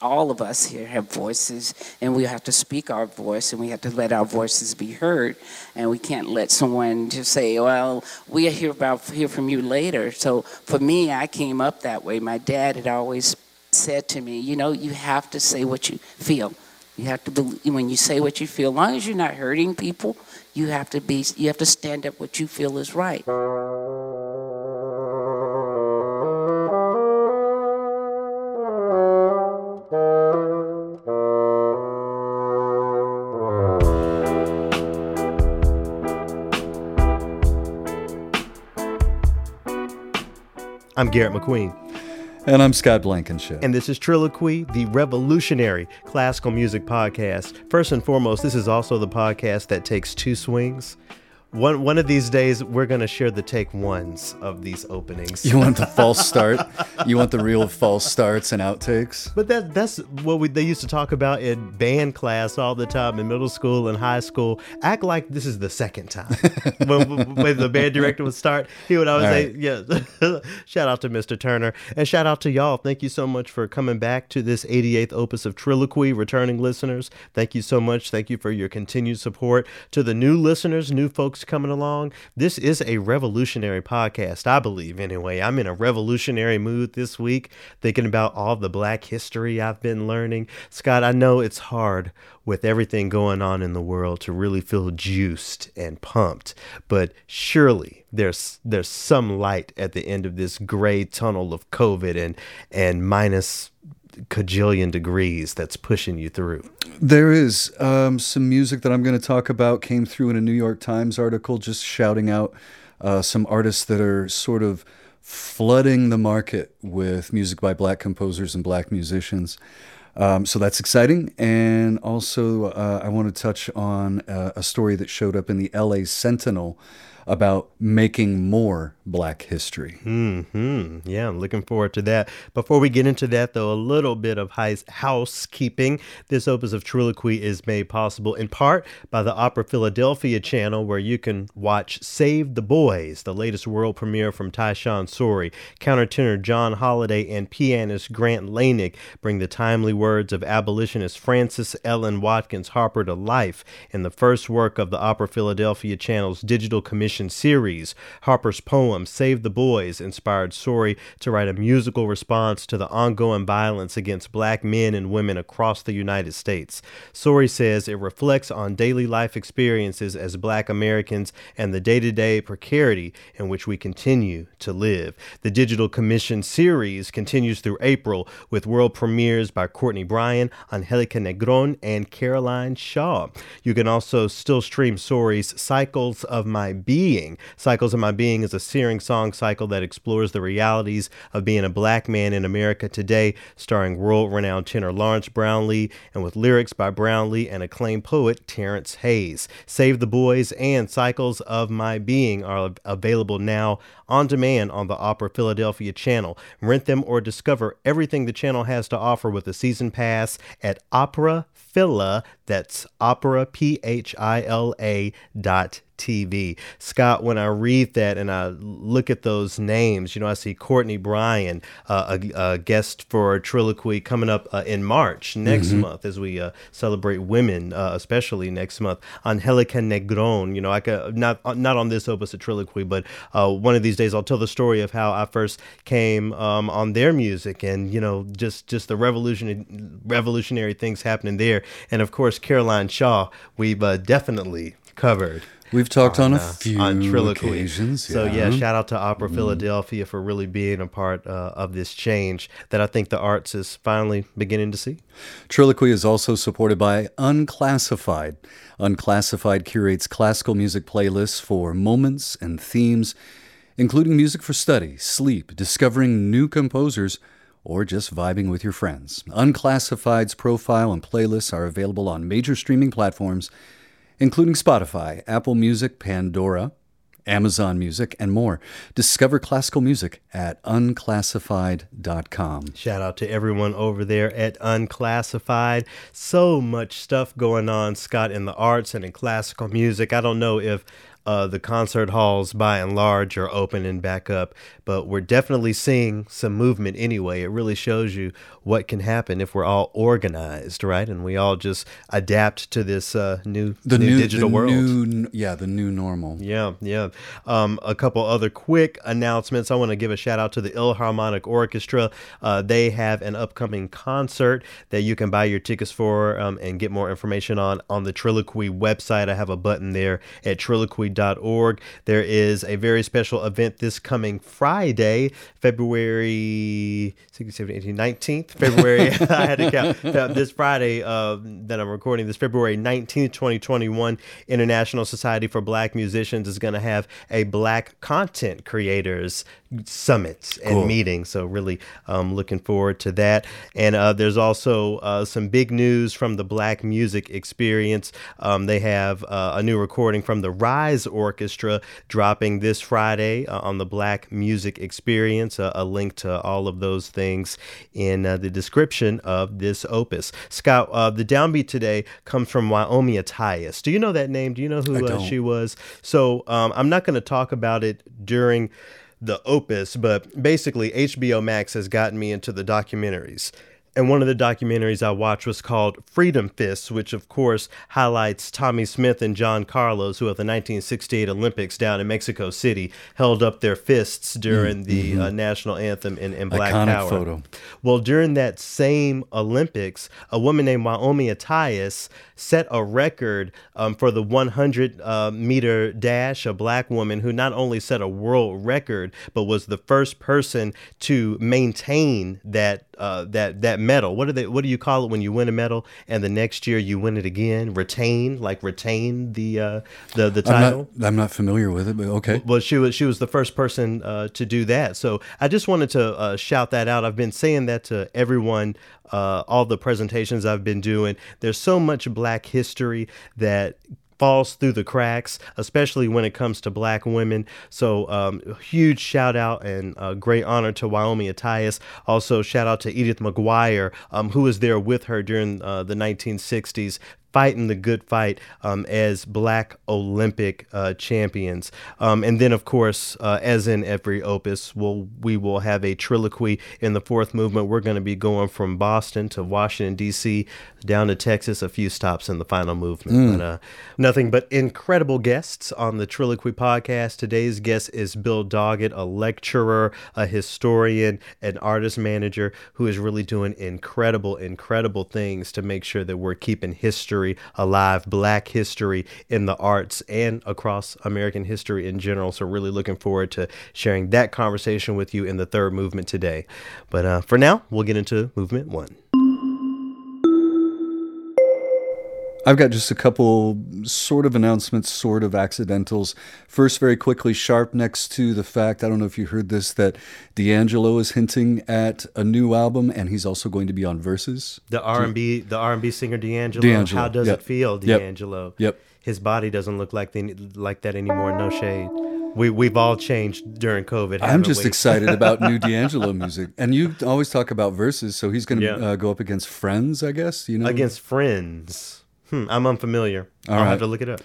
all of us here have voices and we have to speak our voice and we have to let our voices be heard. And we can't let someone just say well we'll hear about hear from you later. So for me i came up that way. My dad had always said to me you know you have to say what you feel. You have to believe when you say what you feel as long as you're not hurting people you have to be you have to stand up what you feel is right I'm Garrett McQueen. And I'm Scott Blankenship. And this is Triloquy, the revolutionary classical music podcast. First and foremost, this is also the podcast that takes two swings one one of these days we're gonna share the take ones of these openings. You want the false start? you want the real false starts and outtakes? But that that's what we they used to talk about in band class all the time in middle school and high school. Act like this is the second time. when, when, the band director would start, he would always say. "Yeah." shout out to Mr. Turner and shout out to y'all. Thank you so much for coming back to this 88th opus of Triloquy, returning listeners. Thank you so much. Thank you for your continued support to the new listeners, new folks coming along. This is a revolutionary podcast, I believe, anyway. I'm in a revolutionary mood this week, thinking about all the black history I've been learning. Scott, I know it's hard with everything going on in the world to really feel juiced and pumped, but surely there's there's some light at the end of this gray tunnel of COVID and and minus cajillion degrees that's pushing you through. There is um, some music that I'm going to talk about came through in a New York Times article, just shouting out uh, some artists that are sort of flooding the market with music by black composers and black musicians. Um, so that's exciting. And also, uh, I want to touch on uh, a story that showed up in the LA Sentinel about making more black history. Hmm. Yeah, I'm looking forward to that. Before we get into that, though, a little bit of housekeeping. This opus of Triloquy is made possible in part by the Opera Philadelphia channel, where you can watch Save the Boys, the latest world premiere from Tyshawn Sorey. Countertenor John Holiday and pianist Grant Loehnig bring the timely words of abolitionist Frances Ellen Watkins Harper to life in the first work of the Opera Philadelphia channel's digital commission series. Harper's poem Save the Boys inspired Sorey to write a musical response to the ongoing violence against black men and women across the United States. Sorey says it reflects on daily life experiences as black Americans and the day to day precarity in which we continue to live. The Digital Commission series continues through April with world premieres by Courtney Bryan, Angelica Negron, and Caroline Shaw. You can also still stream Sorey's Cycles of My Being. Cycles of My Being is a series song cycle that explores the realities of being a black man in America today, starring world renowned tenor Lawrence Brownlee and with lyrics by Brownlee and acclaimed poet Terrence Hayes. Save the Boys and Cycles of My Being are available now on demand on the Opera Philadelphia channel. Rent them or discover everything the channel has to offer with a season pass at Opera Phila. That's Opera P H I L A dot TV. Scott, when I read that and I look at those names, you know, I see Courtney Bryan, uh, a, a, guest for Triloquy coming up uh, in March next mm-hmm. month as we uh, celebrate women, uh, especially next month. Angelica Negron, you know, I could not not on this opus of Triloquy, but uh, one of these days I'll tell the story of how I first came um, on their music and you know just just the revolutionary revolutionary things happening there, and of course Caroline Shaw, we've uh, definitely covered. We've talked on, on a few on occasions. Yeah. So yeah, shout out to Opera mm. Philadelphia for really being a part uh, of this change that I think the arts is finally beginning to see. Triloquy is also supported by Unclassified. Unclassified curates classical music playlists for moments and themes, including music for study, sleep, discovering new composers, or just vibing with your friends. Unclassified's profile and playlists are available on major streaming platforms including Spotify, Apple Music, Pandora, Amazon Music, and more. Discover classical music at unclassified.com. Shout out to everyone over there at Unclassified. So much stuff going on, Scott, in the arts and in classical music. I don't know if uh, the concert halls by and large are opening back up, but we're definitely seeing some movement anyway. It really shows you what can happen if we're all organized, right? And we all just adapt to this uh, new, The new, new, digital the world. New, yeah, the new normal. Yeah, yeah. Um, a couple other quick announcements. I want to give a shout out to the Ilharmonic Orchestra. Uh, they have an upcoming concert that you can buy your tickets for um, and get more information on on the Triloquy website. I have a button there at triloquy.org. There is a very special event this coming Friday, February 16, 17, 18, 19th. February, I had to count. This Friday uh, that I'm recording, this February 19th, 2021, International Society for Black Musicians is going to have a Black Content Creators Summit and Cool. meeting. So, really um, looking forward to that. And uh, there's also uh, some big news from the Black Music Experience. Um, they have uh, a new recording from the Rise Orchestra dropping this Friday uh, on the Black Music Experience. Uh, a link to all of those things in uh, the description of this opus. Scott, uh, the downbeat today comes from Wyomia Tyus. Do you know that name? Do you know who uh, she was? So um, I'm not going to talk about it during the opus, but basically HBO Max has gotten me into the documentaries. And one of the documentaries I watched was called Freedom Fists, which of course highlights Tommie Smith and John Carlos, who at the 1968 Olympics down in Mexico City held up their fists during the uh, national anthem in, in Black Iconic Power. photo. Well, during that same Olympics, a woman named Wyomia Tyus set a record um, for the 100 uh, meter dash. A black woman who not only set a world record, but was the first person to maintain that uh, that that medal. What do they? What do you call it when you win a medal and the next year you win it again? Retain, like retain the uh, the the title. I'm not, I'm not familiar with it, but okay. Well, she was she was the first person uh, to do that. So I just wanted to uh, shout that out. I've been saying that to everyone, uh, all the presentations I've been doing. There's so much Black history that falls through the cracks, especially when it comes to Black women. So um, huge shout out and uh, great honor to Wyomia Tyus. Also shout out to Edith McGuire, um, who was there with her during uh, the 1960s fighting the good fight um, as black Olympic uh, champions. Um, and then, of course, uh, as in every opus, we'll, we will have a triloquy in the fourth movement. We're going to be going from Boston to Washington, D.C., down to Texas, a few stops in the final movement. But uh, nothing but incredible guests on the Triloquy podcast. Today's guest is Bill Doggett, a lecturer, a historian, an artist manager who is really doing incredible, incredible things to make sure that we're keeping history alive, black history in the arts and across American history in general. So, really looking forward to sharing that conversation with you in the third movement today. But uh, for now, we'll get into movement one. I've got just a couple sort of announcements, sort of accidentals. First, very quickly, sharp next to the fact, I don't know if you heard this, that D'Angelo is hinting at a new album and he's also going to be on Verzuz. The R and B, the R and B singer D'Angelo. D'Angelo, How does yep. it feel, Yep. D'Angelo? Yep. His body doesn't look like the, like that anymore. No shade. We we've all changed during COVID. I'm just we? excited about new D'Angelo music. And you always talk about Verzuz, so he's going to Yeah. uh, go up against Friends, I guess. You know, Against friends. Hmm, I'm unfamiliar. I'll right. have to look it up.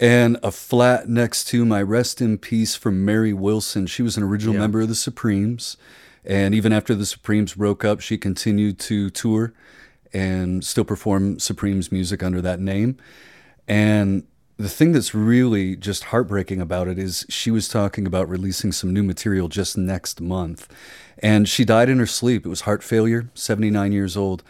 and a flat next to my rest in peace from Mary Wilson. She was an original Yeah. member of the Supremes, and even after the Supremes broke up, she continued to tour and still perform Supremes music under that name. And the thing that's really just heartbreaking about it is she was talking about releasing some new material just next month. And she died in her sleep. It was heart failure, 79 years old.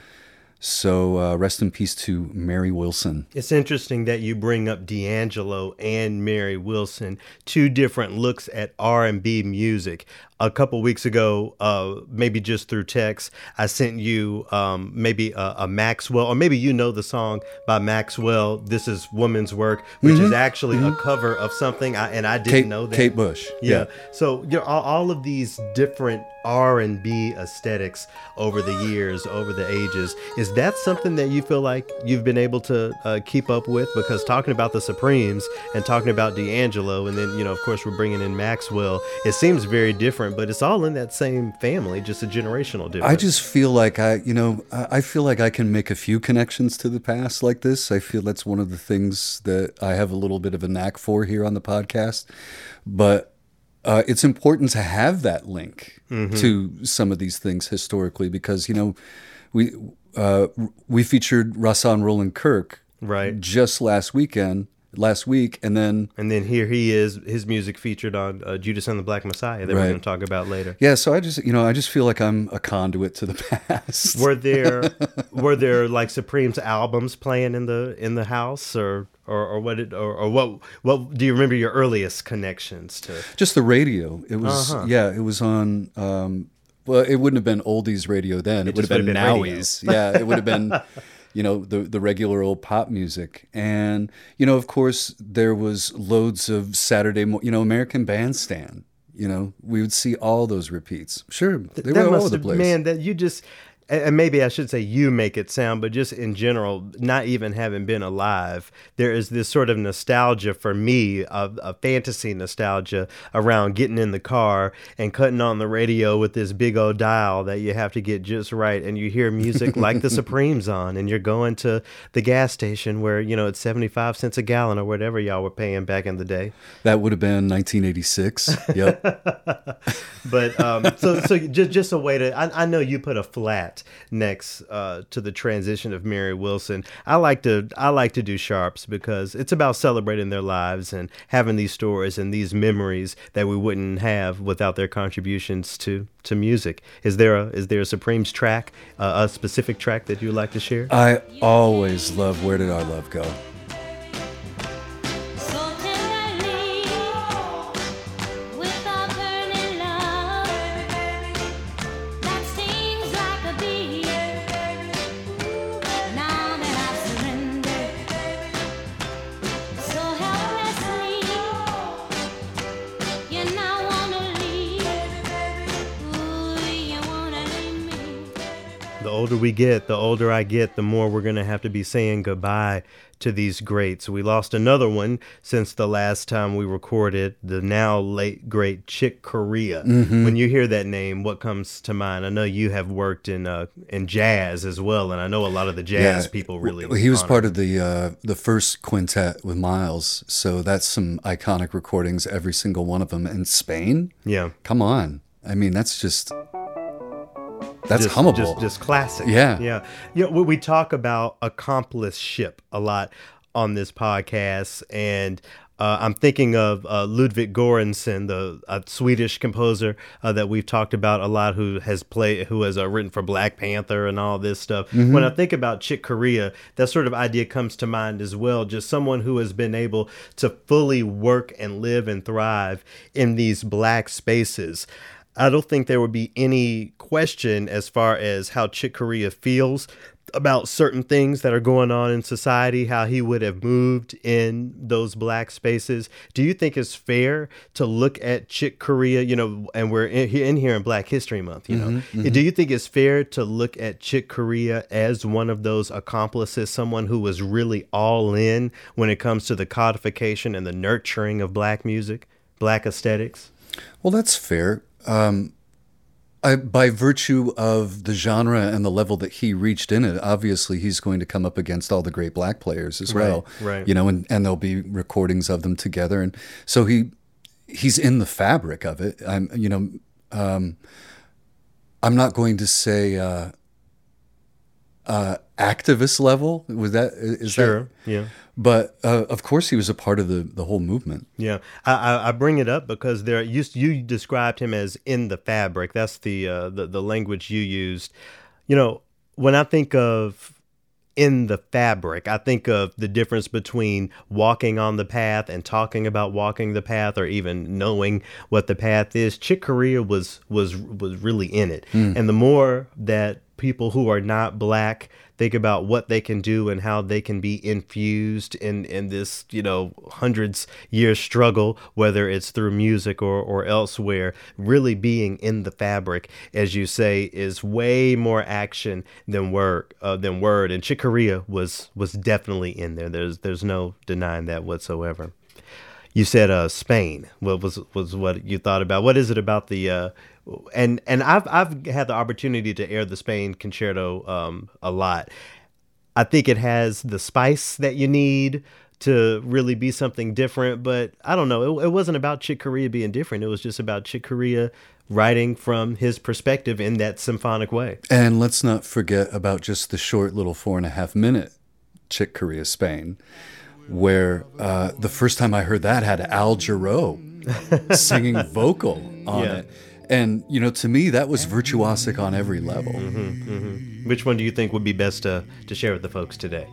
So uh, rest in peace to Mary Wilson. It's interesting that you bring up D'Angelo and Mary Wilson, two different looks at R&B music. A couple weeks ago, uh, maybe just through text, I sent you um, maybe a, a Maxwell, or maybe you know the song by Maxwell. This is woman's work, which is actually a cover of something, I, and I didn't Kate, know that. Kate Bush. Yeah. So you know, all, all of these different R and B aesthetics over the years, over the ages, is that something that you feel like you've been able to uh, keep up with? Because talking about the Supremes and talking about D'Angelo, and then you know, of course, we're bringing in Maxwell. It seems very different different, but it's all in that same family, just a generational difference. I just feel like I, you know, I feel like I can make a few connections to the past like this. I feel that's one of the things that I have a little bit of a knack for here on the podcast. But uh, it's important to have that link to some of these things historically because you know we uh, we featured Rahsaan Roland Kirk Right. just last weekend, last week, and then And then here he is, his music featured on uh, Judas and the Black Messiah that we're going to talk about later. yeah. So I just you know I just feel like I'm a conduit to the past. Were there were there like Supreme's albums playing in the in the house or or, or what it or, or what what do you remember your earliest connections to? Just the radio. It was Uh-huh. yeah. It was on. Um, well, it wouldn't have been oldies radio then. It, would have been, been nowies. yeah, it would have been, you know, the the regular old pop music. And you know, of course, there was loads of Saturday. Mo- you know, American Bandstand. You know, we would see all those repeats. Sure, they were all over the have- place. man that you just and maybe I should say you make it sound, but just in general, not even having been alive, there is this sort of nostalgia for me, of a fantasy nostalgia around getting in the car and cutting on the radio with this big old dial that you have to get just right, and you hear music like the Supremes on, and you're going to the gas station where you know it's seventy five cents a gallon or whatever y'all were paying back in the day. That would have been 1986. Yep. But um, so so just just a way to I, I know you put a flat next uh, to the transition of Mary Wilson. I like to I like to do sharps because it's about celebrating their lives and having these stories and these memories that we wouldn't have without their contributions to to music. Is there a is there a Supremes track uh, a specific track that you'd like to share? I always love Where Did Our Love Go? Older we get, the older I get, the more we're going to have to be saying goodbye to these greats. We lost another one since the last time we recorded, the now late great Chick Corea. When you hear that name, what comes to mind? I know you have worked in uh, in jazz as well, and I know a lot of the jazz people really. Well, he was part of the uh, the first quintet with Miles, so that's some iconic recordings, every single one of them. in Spain, Yeah. come on, I mean that's just that's just, hummable. Just, just classic. Yeah. Yeah. You know, we talk about accompliceship a lot on this podcast. And uh, I'm thinking of uh, Ludwig Göransson, the uh, Swedish composer uh, that we've talked about a lot, who has played, who has uh, written for Black Panther and all this stuff. When I think about Chick Corea, that sort of idea comes to mind as well. Just someone who has been able to fully work and live and thrive in these black spaces. I don't think there would be any question as far as how Chick Corea feels about certain things that are going on in society, how he would have moved in those black spaces. Do you think it's fair to look at Chick Corea, you know, and we're in, in here in Black History Month, you know, mm-hmm, do mm-hmm. you think it's fair to look at Chick Corea as one of those accomplices, someone who was really all in when it comes to the codification and the nurturing of black music, black aesthetics? well, that's fair. Um, I, by virtue of the genre and the level that he reached in it, obviously he's going to come up against all the great black players as well. right. You know, and, and there'll be recordings of them together, and so he he's in the fabric of it. I'm, you know, um, I'm not going to say uh, uh, activist level. Was that is Sure. that? Yeah. But uh, of course, he was a part of the the whole movement. Yeah, I, I, I bring it up because there you you described him as in the fabric. That's the uh, the the language you used. You know, when I think of in the fabric, I think of the difference between walking on the path and talking about walking the path, or even knowing what the path is. Chick Corea was was was really in it, and the more that people who are not black think about what they can do and how they can be infused in in this you know hundreds year struggle whether it's through music or or elsewhere really being in the fabric as you say is way more action than word uh, than word and Chick Corea was was definitely in there there's there's no denying that whatsoever You said uh, Spain. What was was what you thought about? What is it about the uh, and and I've I've had the opportunity to air the Spain concerto um, a lot. I think it has the spice that you need to really be something different. But I don't know. It, it wasn't about Chick Corea being different. It was just about Chick Corea writing from his perspective in that symphonic way. And let's not forget about just the short little four and a half minute Chick Corea Spain, where uh, the first time I heard that had Al Jarreau singing vocal on Yeah. it. And, you know, to me, that was virtuosic on every level. Mm-hmm, mm-hmm. Which one do you think would be best to, to share with the folks today?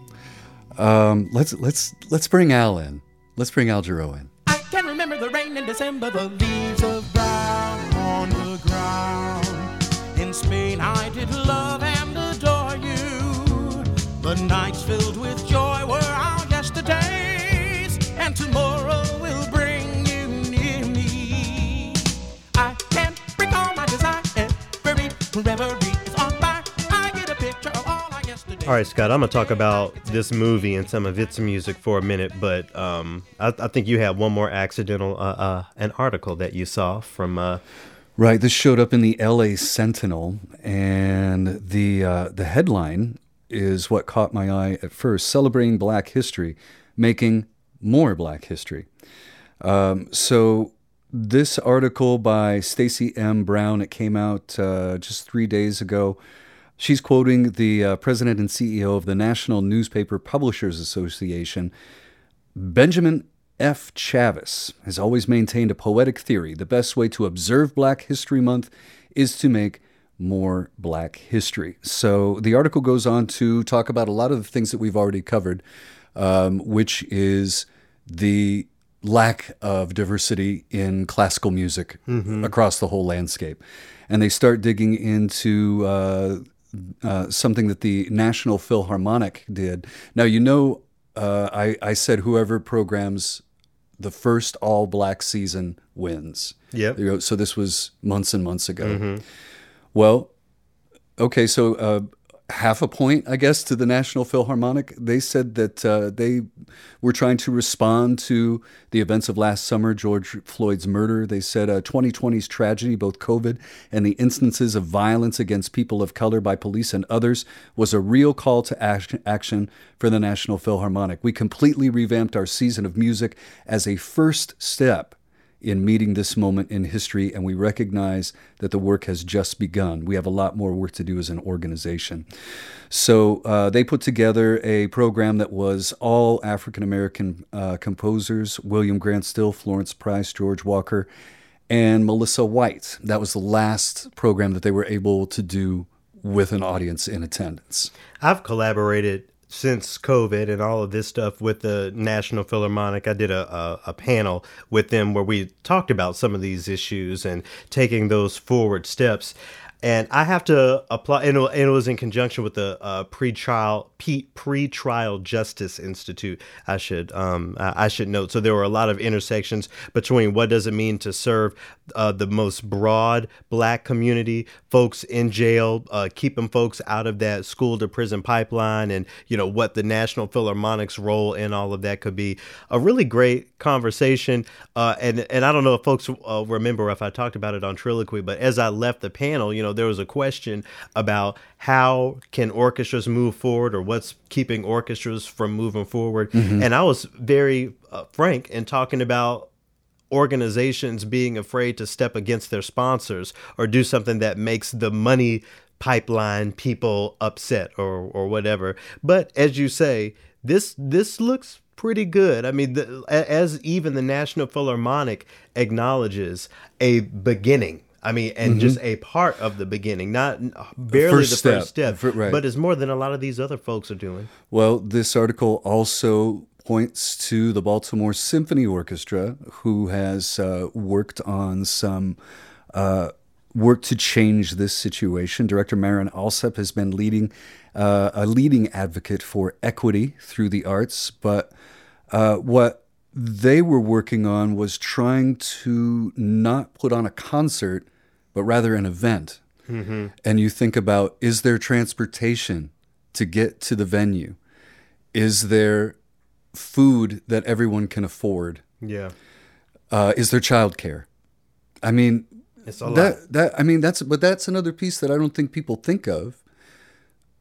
Um, let's, let's, let's bring Al in. Let's bring Al Jarreau in. I can remember the rain in December, the leaves of brown on the ground. In Spain, I did love and adore you. The nights filled with joy were our yesterdays, and tomorrow all our yesterdays. All right, Scott, I'm going to talk about this movie and some of its music for a minute, but um, I, I think you had one more accidental, uh, uh, an article that you saw from. Uh, Right. This showed up in the L.A. Sentinel, and the uh, the headline is what caught my eye at first: celebrating Black history, making more Black history. Um, so this article by Stacey M. Brown, it came out uh, just three days ago. She's quoting the uh, president and CEO of the National Newspaper Publishers Association, Benjamin F. Chavis has always maintained a poetic theory. The best way to observe Black History Month is to make more Black history. So the article goes on to talk about a lot of the things that we've already covered, um, which is the lack of diversity in classical music across the whole landscape. And they start digging into uh, uh, something that the National Philharmonic did. Now, you know, uh, I, I said whoever programs the first all black season wins. Know, So this was months and months ago. Well, okay, so uh, half a point, I guess, to the National Philharmonic. They said that uh, they were trying to respond to the events of last summer, George Floyd's murder. They said uh, 2020's tragedy, both COVID and the instances of violence against people of color by police and others, was a real call to action, action for the National Philharmonic. We completely revamped our season of music as a first step in meeting this moment in history, and we recognize that the work has just begun. We have a lot more work to do as an organization. So uh, they put together a program that was all African American uh, composers William Grant Still, Florence Price, George Walker, and Melissa White. That was the last program that they were able to do with an audience in attendance. I've collaborated since COVID and all of this stuff with the National Philharmonic. I did a, a, a panel with them where we talked about some of these issues and taking those forward steps. And I have to apply, and it, was in conjunction with the uh, pre-trial pre-trial Justice Institute. I should um, I I should note. So there were a lot of intersections between what does it mean to serve uh, the most broad Black community, folks in jail, uh, keeping folks out of that school to prison pipeline, and you know what the National Philharmonic's role in all of that could be. A really great conversation, uh, and and I don't know if folks uh, remember if I talked about it on Triloquy, but as I left the panel, you know, there was a question about how can orchestras move forward or what's keeping orchestras from moving forward, and I was very uh, frank in talking about organizations being afraid to step against their sponsors or do something that makes the money pipeline people upset or or whatever. But as you say, this this looks pretty good. I mean, the, as even the National Philharmonic acknowledges a beginning. I mean, and just a part of the beginning, not barely first the step. first step, Fir- right. but it's more than a lot of these other folks are doing. Well, this article also points to the Baltimore Symphony Orchestra, who has uh, worked on some uh, work to change this situation. Director Marin Alsop has been leading uh, a leading advocate for equity through the arts, but uh, what they were working on was trying to not put on a concert, but rather an event. And you think about is there transportation to get to the venue? Is there food that everyone can afford? Yeah. Uh, is there childcare? I mean, It's a lot. that that I mean that's but that's another piece that I don't think people think of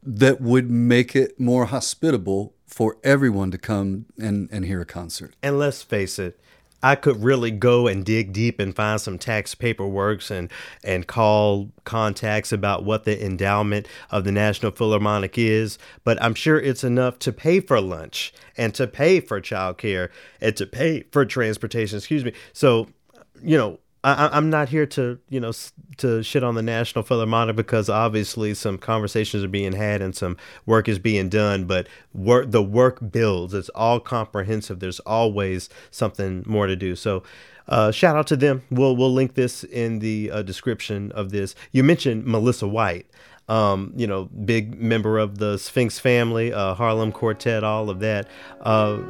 that would make it more hospitable for everyone to come and, and hear a concert. And let's face it, I could really go and dig deep and find some tax paperworks and and call contacts about what the endowment of the National Philharmonic is, but I'm sure it's enough to pay for lunch and to pay for childcare and to pay for transportation. Excuse me. So, you know. I, I'm not here to, you know, to shit on the National Philharmonic because obviously some conversations are being had and some work is being done. But work, the work builds. It's all comprehensive. There's always something more to do. So, uh, shout out to them. We'll we'll link this in the uh, description of this. You mentioned Melissa White. Um, you know, big member of the Sphinx family, uh, Harlem Quartet, all of that. Uh,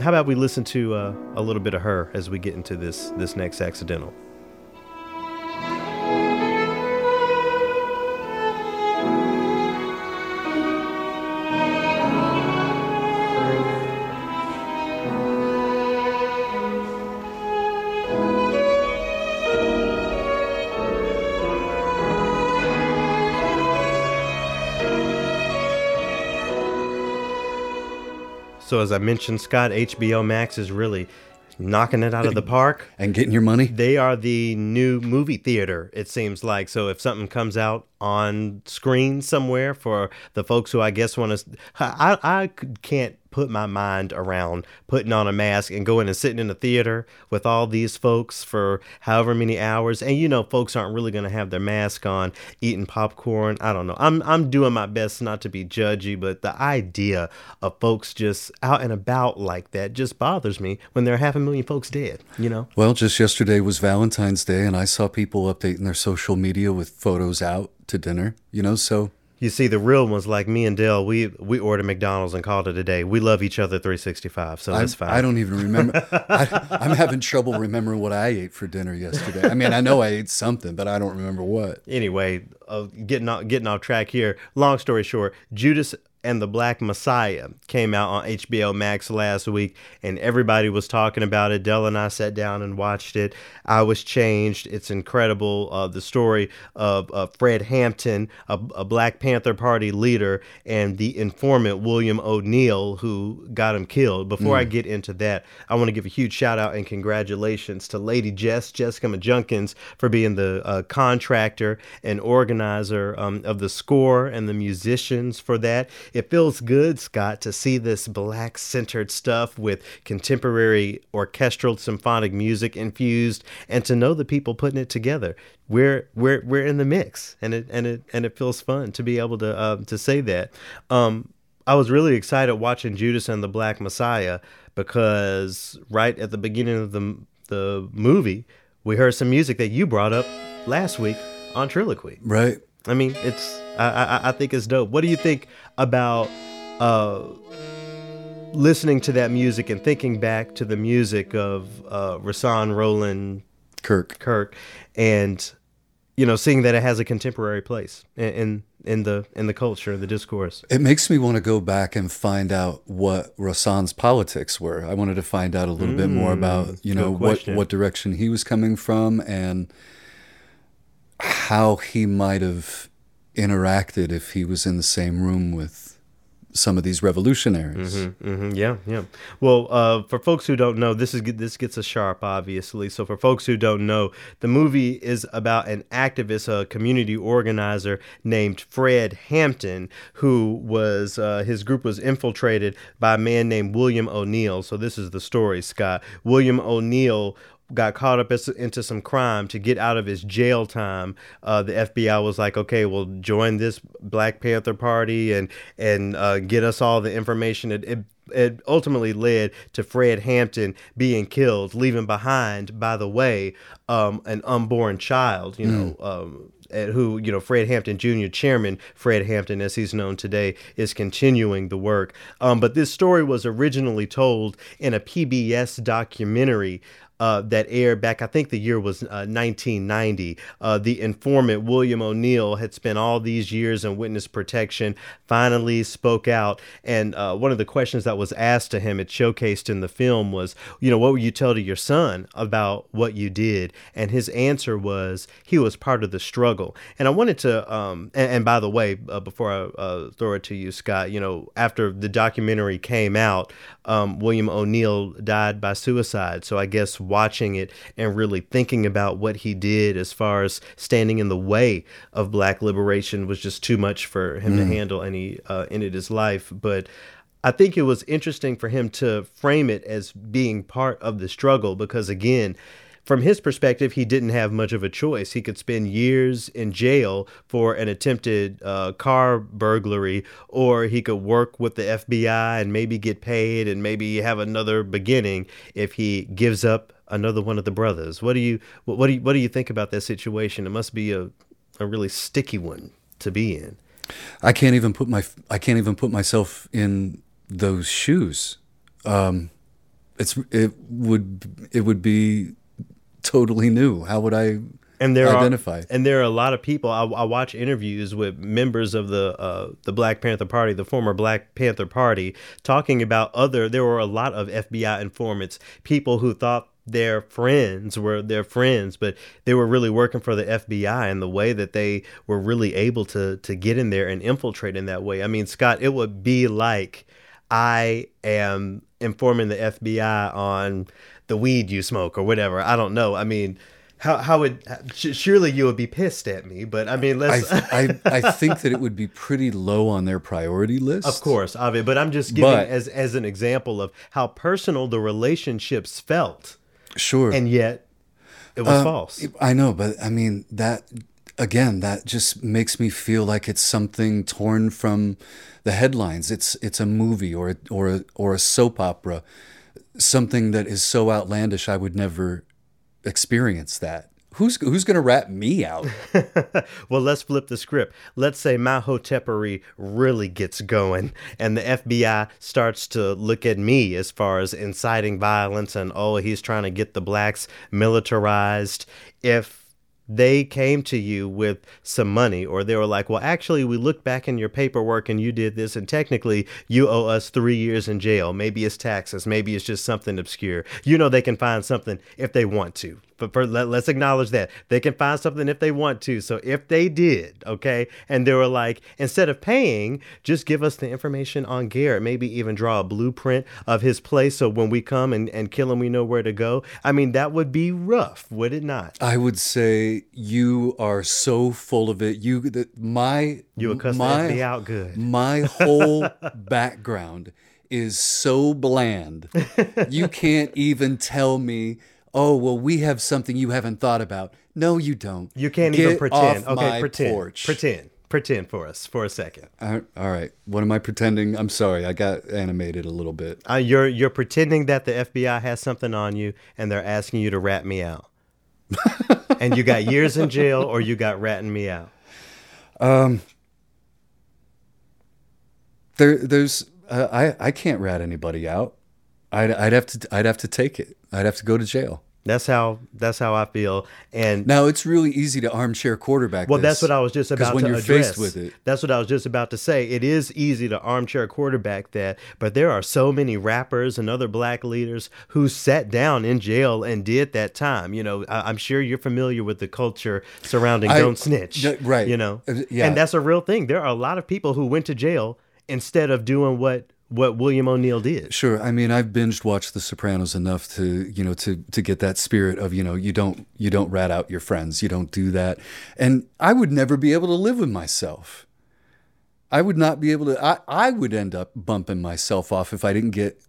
how about we listen to uh, a little bit of her as we get into this this next accidental? So as I mentioned, Scott, HBO Max is really knocking it out of the park. And getting your money? They are the new movie theater, it seems like. So if something comes out on screen somewhere for the folks who I guess want to, I, I can't put my mind around putting on a mask and going and sitting in a theater with all these folks for however many hours. And you know, folks aren't really going to have their mask on, eating popcorn. I don't know. I'm I'm doing my best not to be judgy, but the idea of folks just out and about like that just bothers me when there are half a million folks dead. You know. Well, just yesterday was Valentine's Day, and I saw people updating their social media with photos out to dinner, you know, so You see, the real ones like me and Dale, we we order McDonald's and called it a day. We love each other 365, so that's fine. I don't even remember. I, I'm having trouble remembering what I ate for dinner yesterday. I mean, I know I ate something, but I don't remember what. anyway, uh, getting off, getting off track here. Long story short, Judas and the Black Messiah came out on HBO Max last week, and everybody was talking about it. Dell and I sat down and watched it. I was changed. It's incredible. Uh, the story of uh, Fred Hampton, a, a Black Panther Party leader, and the informant William O'Neill, who got him killed. Before I get into that, I want to give a huge shout out and congratulations to Lady Jess, Jessica Junkins, for being the uh, contractor and organizer um, of the score and the musicians for that. It feels good, Scott, to see this black centered stuff with contemporary orchestral symphonic music infused and to know the people putting it together. We're we're we're in the mix and it and it and it feels fun to be able to uh, to say that. Um, I was really excited watching Judas and the Black Messiah because right at the beginning of the the movie, we heard some music that you brought up last week on Triloquy. Right. I mean, it's I I, I think it's dope. What do you think about uh, listening to that music and thinking back to the music of uh, Rahsaan Roland Kirk. Kirk, and you know, seeing that it has a contemporary place in in, in the in the culture, the discourse. It makes me want to go back and find out what Rahsaan's politics were. I wanted to find out a little bit more about, you know, what, what direction he was coming from and how he might have interacted if he was in the same room with some of these revolutionaries. hmm yeah, yeah. Well, uh, for folks who don't know, this is this gets a sharp, obviously. So for folks who don't know, the movie is about an activist, a community organizer named Fred Hampton, who was uh, his group was infiltrated by a man named William O'Neill. So this is the story, Scott. William O'Neill got caught up as- into some crime to get out of his jail time. Uh, the FBI was like, okay, well, join this Black Panther Party and and uh, get us all the information. It, it it ultimately led to Fred Hampton being killed, leaving behind, by the way, um, an unborn child. You know. Um, and who you know Fred Hampton Jr. Chairman Fred Hampton, as he's known today, is continuing the work. Um, but this story was originally told in a PBS documentary uh, that aired back, I think the year was uh, 1990. Uh, the informant, William O'Neill, had spent all these years in witness protection, finally spoke out. And uh, one of the questions that was asked to him, it showcased in the film, was, you know, what would you tell to your son about what you did? And his answer was, he was part of the struggle. And I wanted to, um, and, and by the way, uh, before I uh, throw it to you, Scott, you know, after the documentary came out, um, William O'Neill died by suicide. So I guess watching it and really thinking about what he did as far as standing in the way of black liberation was just too much for him to handle, and he uh, ended his life. But I think it was interesting for him to frame it as being part of the struggle because, again, from his perspective, he didn't have much of a choice. He could spend years in jail for an attempted uh, car burglary, or he could work with the FBI and maybe get paid and maybe have another beginning if he gives up another one of the brothers. What do you what, do you what do you think about that situation? It must be a a really sticky one to be in. I can't even put my I can't even put myself in those shoes. Um, it's it would it would be totally new. How would I and there identify? Are, and there are a lot of people. I, I watch interviews with members of the uh, the Black Panther Party, the former Black Panther Party, talking about other. There were a lot of FBI informants, people who thought their friends were their friends, but they were really working for the FBI and the way that they were really able to to get in there and infiltrate in that way. I mean, Scott, it would be like I am informing the FBI on the weed you smoke or whatever. I don't know. I mean, how how would surely you would be pissed at me, but I mean, I, let's I I think that it would be pretty low on their priority list. Of course, it, but I'm just giving But- as as an example of how personal the relationships felt, sure. and yet it was Uh, false. I know, but I mean that again. That just makes me feel like it's something torn from the headlines. It's it's a movie or a, or a, or a soap opera, something that is so outlandish. I would never experience that. Who's who's gonna rat me out? well, let's flip the script. Let's say my hotepery really gets going, and the FBI starts to look at me as far as inciting violence and oh, he's trying to get the blacks militarized. If they came to you with some money, or they were like, well, actually, we looked back in your paperwork and you did this, and technically, you owe us three years in jail. Maybe it's taxes, maybe it's just something obscure. You know, they can find something if they want to. But for, let, let's acknowledge that they can find something if they want to. So if they did, okay, and they were like, instead of paying, just give us the information on Garrett. Maybe even draw a blueprint of his place, so when we come and, and kill him, we know where to go. I mean, that would be rough, would it not? I would say you are so full of it. You that my You would cuss the my, FBI out good. My whole background is so bland. You can't even tell me, "Oh, well, we have something you haven't thought about." No, you don't. You can't Get even pretend. Okay, pretend. Porch. Pretend. Pretend for us for a second. All all right. What am I pretending? I'm sorry. I got animated a little bit. Uh, you're you're pretending that the FBI has something on you, and they're asking you to rat me out. and you got years in jail, or you got ratting me out. Um there, there's. Uh, I I can't rat anybody out. I'd I'd have to I'd have to take it. I'd have to go to jail. That's how that's how I feel. And Now it's really easy to armchair quarterback. well, this, that's what I was just about when to you're address. faced with it. That's what I was just about to say. It is easy to armchair quarterback that, but there are so many rappers and other black leaders who sat down in jail and did that time. You know, I, I'm sure you're familiar with the culture surrounding I- "Don't Snitch." Right. You know, Uh, yeah. and that's a real thing. There are a lot of people who went to jail instead of doing what what William O'Neill did. Sure. I mean, I've binged watched The Sopranos enough to, you know, to to get that spirit of, you know, you don't you don't rat out your friends. You don't do that. And I would never be able to live with myself. I would not be able to I, I would end up bumping myself off if I didn't get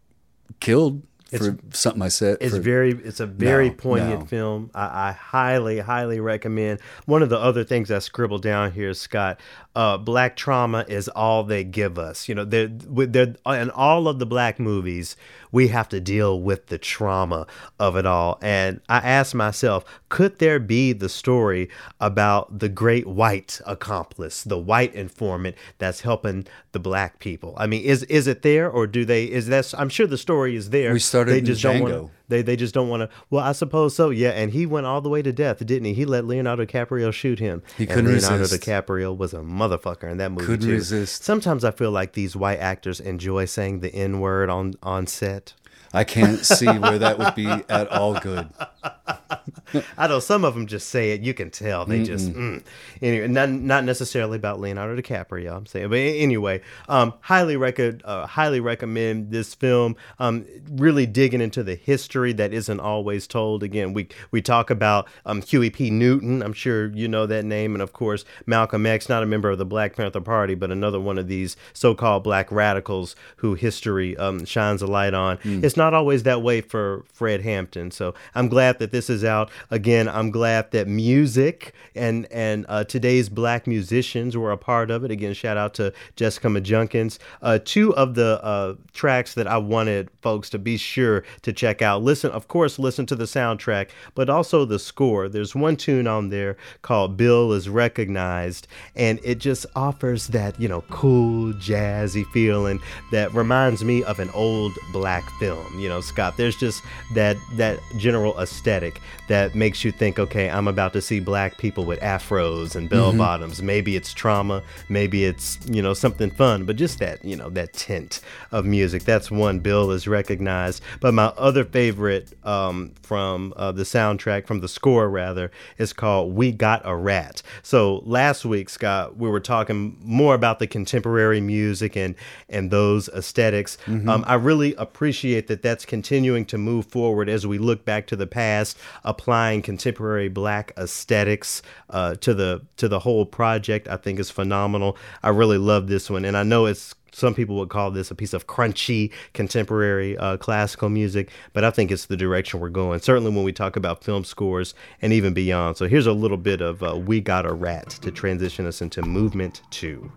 killed for something I said. It's for- very, it's a very No, poignant no. film. I, I highly, highly recommend. One of the other things I scribbled down here, Scott, uh, black trauma is all they give us. You know, they're, with- they're in all of the black movies, we have to deal with the trauma of it all. And I asked myself, could there be the story about the great white accomplice, the white informant that's helping the black people? I mean, is is it there, or do they? Is that? I'm sure the story is there. we started they in just don't Django. want they they just don't want to. Well, I suppose so. Yeah, and he went all the way to death, didn't he? He let Leonardo DiCaprio shoot him. He couldn't Leonardo resist. DiCaprio was a motherfucker in that movie Couldn't too. resist. Sometimes I feel like these white actors enjoy saying the N word on on set. I can't see where that would be at all good. I know some of them just say it. You can tell they just mm. anyway. Not not necessarily about Leonardo DiCaprio. I'm saying, but anyway, um, highly record, uh, highly recommend this film. Um, really digging into the history that isn't always told. Again, we we talk about um, Huey P. Newton. I'm sure you know that name, and of course Malcolm X, not a member of the Black Panther Party, but another one of these so-called black radicals who history um, shines a light on. It's not always that way for Fred Hampton. So I'm glad that this is out. Again, I'm glad that music and and uh, today's black musicians were a part of it. Again, shout out to Jessica Majunkins. Uh, two of the uh, tracks that I wanted folks to be sure to check out. Listen, of course, listen to the soundtrack, but also the score. There's one tune on there called "Bill is Recognized," and it just offers that you know cool jazzy feeling that reminds me of an old black film. You know, Scott. There's just that that general aesthetic that makes you think, okay, I'm about to see black people with afros and bell bottoms. Maybe it's trauma, maybe it's you know something fun, but just that you know that tint of music. That's one Bill is recognized. But my other favorite um, from uh, the soundtrack, from the score rather, is called "We Got a Rat." So last week, Scott, we were talking more about the contemporary music and and those esthetics Um, I really appreciate that that's continuing to move forward as we look back to the past, applying contemporary black aesthetics uh, to the to the whole project. I think is phenomenal. I really love this one, and I know it's some people would call this a piece of crunchy contemporary uh, classical music, but I think it's the direction we're going. Certainly when we talk about film scores and even beyond. So here's a little bit of uh, "We Got a Rat" to transition us into movement two.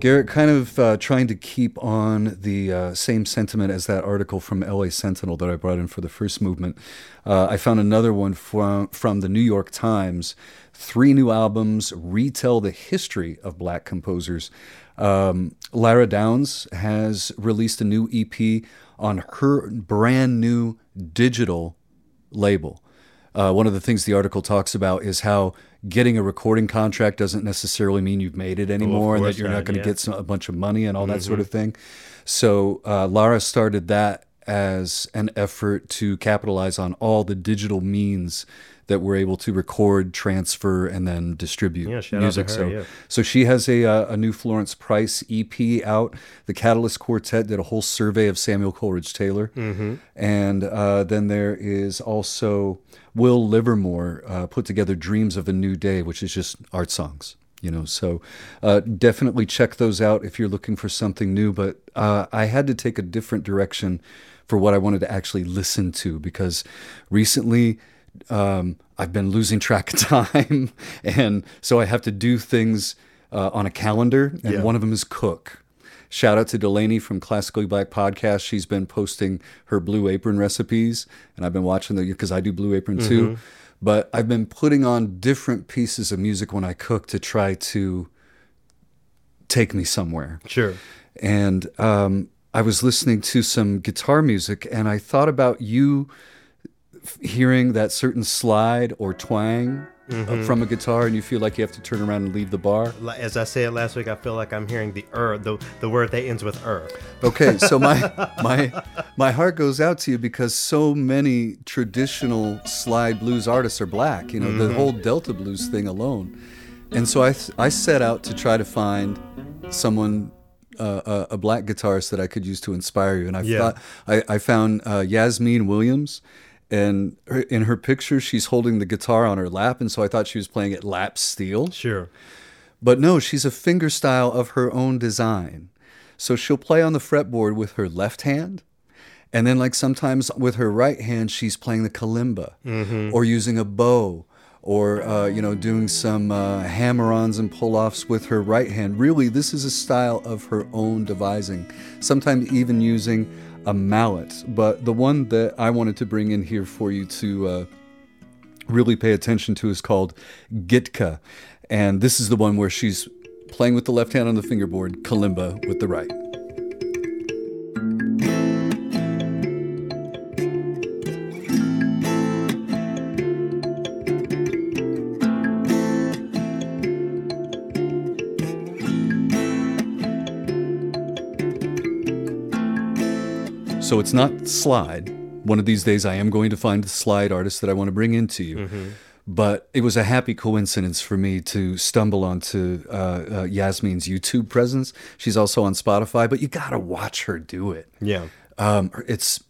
Garrett, kind of uh, trying to keep on the uh, same sentiment as that article from LA Sentinel that I brought in for the first movement. Uh, I found another one from, from the New York Times. Three new albums retell the history of black composers. Um, Lara Downs has released a new EP on her brand new digital label. Uh, one of the things the article talks about is how getting a recording contract doesn't necessarily mean you've made it anymore and that you're not, not going to yeah. Mm-hmm. get some, a bunch of money and all that sort of thing. So uh, Lara started that as an effort to capitalize on all the digital means that we're able to record, transfer, and then distribute Yeah, shout out to music. her, so, yeah. so she has a uh, a new Florence Price EP out. The Catalyst Quartet did a whole survey of Samuel Coleridge Taylor, Mm-hmm. and uh, then there is also Will Liverman uh, put together Dreams of a New Day, which is just art songs. You know, so uh, definitely check those out if you're looking for something new. But uh, I had to take a different direction for what I wanted to actually listen to because recently um, I've been losing track of time, and so I have to do things uh, on a calendar, and Yeah. one of them is cook. Shout out to Delaney from Classically Black Podcast. She's been posting her Blue Apron recipes, and I've been watching the because I do Blue Apron too. But I've been putting on different pieces of music when I cook to try to take me somewhere Sure. and um, I was listening to some guitar music, and I thought about you hearing that certain slide or twang uh, from a guitar, and you feel like you have to turn around and leave the bar. As I said last week, I feel like I'm hearing the er, the, the word that ends with er. Okay, so my my my heart goes out to you because so many traditional slide blues artists are black. You know, the whole Delta blues thing alone, and so I I set out to try to find someone. Uh, a, a black guitarist that I could use to inspire you, and I Yeah. thought I, I found uh, Yasmin Williams, and her, in her picture she's holding the guitar on her lap, and so I thought she was playing it lap steel. Sure. But no, she's a fingerstyle of her own design. So she'll play on the fretboard with her left hand. And then, like sometimes with her right hand, she's playing the kalimba or using a bow or uh, you know doing some uh, hammer-ons and pull-offs with her right hand. Really, this is a style of her own devising. Sometimes even using a mallet. But the one that I wanted to bring in here for you to uh, really pay attention to is called Gitka, and this is the one where she's playing with the left hand on the fingerboard, kalimba with the right. So it's not slide. One of these days, I am going to find the slide artist that I want to bring into you. But it was a happy coincidence for me to stumble onto uh, uh, Yasmin's YouTube presence. She's also on Spotify, but you got to watch her do it. Yeah. Um, it's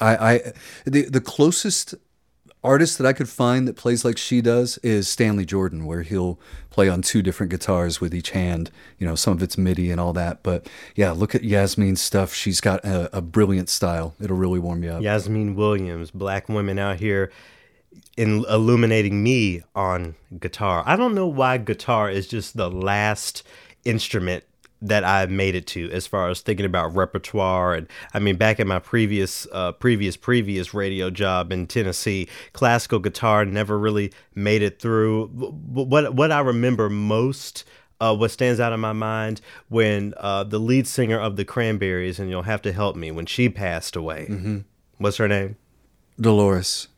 I, I the the closest artist that I could find that plays like she does is Stanley Jordan, where he'll play on two different guitars with each hand. You know, some of it's MIDI and all that. But yeah, look at Yasmin's stuff. She's got a, a brilliant style. It'll really warm you up. Yasmin Williams, black women out here in illuminating me on guitar. I don't know why guitar is just the last instrument that I made it to as far as thinking about repertoire and I mean back in my previous uh, previous previous radio job in Tennessee classical guitar never really made it through what what I remember most uh, what stands out in my mind when uh, the lead singer of the Cranberries and you'll have to help me when she passed away what's her name Dolores.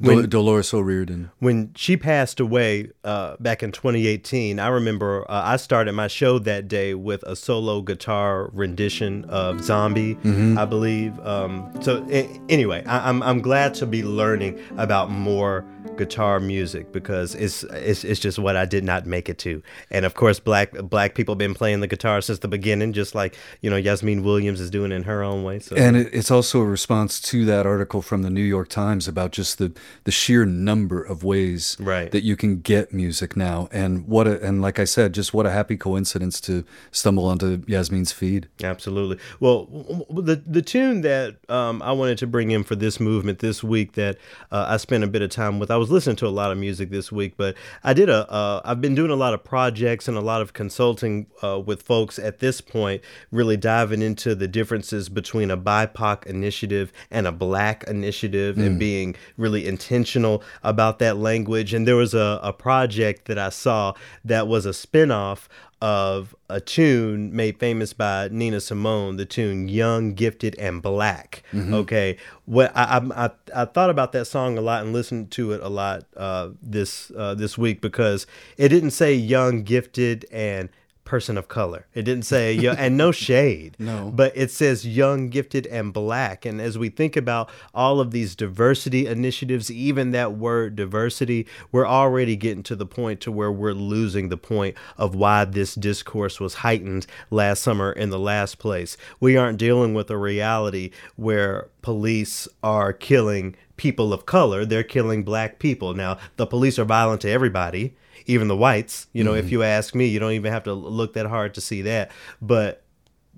When- Dolores O'Riordan. when she passed away uh, back in 2018, I remember uh, I started my show that day with a solo guitar rendition of "Zombie," I believe. Um, so a- anyway, I- I'm I'm glad to be learning about more guitar music because it's it's it's just what I did not make it to. And of course, black black people been playing the guitar since the beginning, just like you know Yasmin Williams is doing in her own way. So And it, it's also a response to that article from the New York Times about just the, the sheer number of ways Right. that you can get music now. And what a, and like I said, just what a happy coincidence to stumble onto Yasmin's feed. Absolutely. Well, the the tune that um, I wanted to bring in for this movement this week that uh, I spent a bit of time with. I was listening to a lot of music this week, but I did a. Uh, I've been doing a lot of projects and a lot of consulting uh, with folks at this point, really diving into the differences between a BIPOC initiative and a Black initiative, and being really intentional about that language. And there was a, a project that I saw that was a spinoff of a tune made famous by Nina Simone, the tune "Young, Gifted, and Black." Okay, what I, I I I thought about that song a lot and listened to it a lot uh, this uh, this week because it didn't say "young, gifted, and person of color." It didn't say young, and no shade. No. but it says "young, gifted, and black." And as we think about all of these diversity initiatives, even that word diversity, we're already getting to the point to where we're losing the point of why this discourse was heightened last summer in the last place. We aren't dealing with a reality where police are killing people of color, they're killing black people. Now, the police are violent to everybody, even the whites. You know, if mm-hmm. you ask me, you don't even have to look that hard to see that. But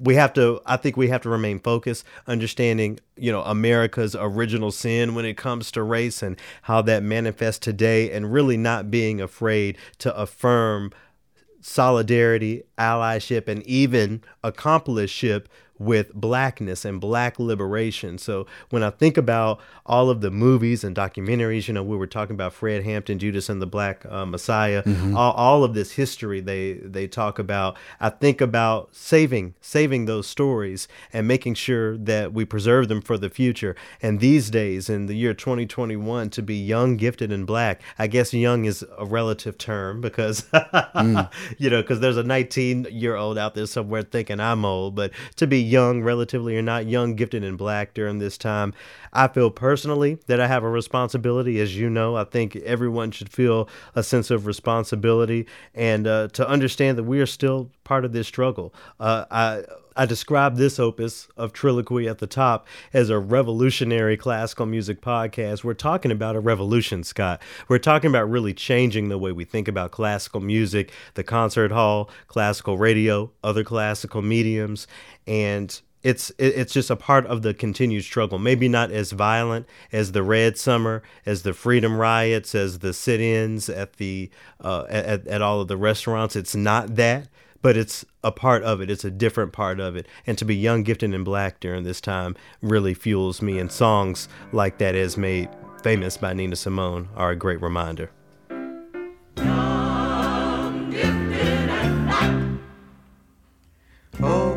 we have to i think we have to remain focused understanding you know america's original sin when it comes to race and how that manifests today and really not being afraid to affirm solidarity allyship and even accompliceship with blackness and black liberation. So when I think about all of the movies and documentaries, you know, we were talking about Fred Hampton, Judas and the Black uh, Messiah, all, all of this history they they talk about. I think about saving saving those stories and making sure that we preserve them for the future. And these days, in the year 2021, to be young, gifted, and black, I guess young is a relative term because you know because there's a 19 year old out there somewhere thinking I'm old, but to be young, relatively or not young, gifted, and black during this time. I feel personally that I have a responsibility, as you know. I think everyone should feel a sense of responsibility and uh, to understand that we are still part of this struggle. Uh, I I describe this opus of Triloquy at the top as a revolutionary classical music podcast. We're talking about a revolution, Scott. We're talking about really changing the way we think about classical music, the concert hall, classical radio, other classical mediums. And it's it's just a part of the continued struggle. Maybe not as violent as the Red Summer, as the Freedom Riots, as the sit-ins at the uh, at at all of the restaurants. It's not that, but it's a part of it. It's a different part of it. And to be young, gifted, and black during this time really fuels me. And songs like that, as made famous by Nina Simone, are a great reminder. Oh,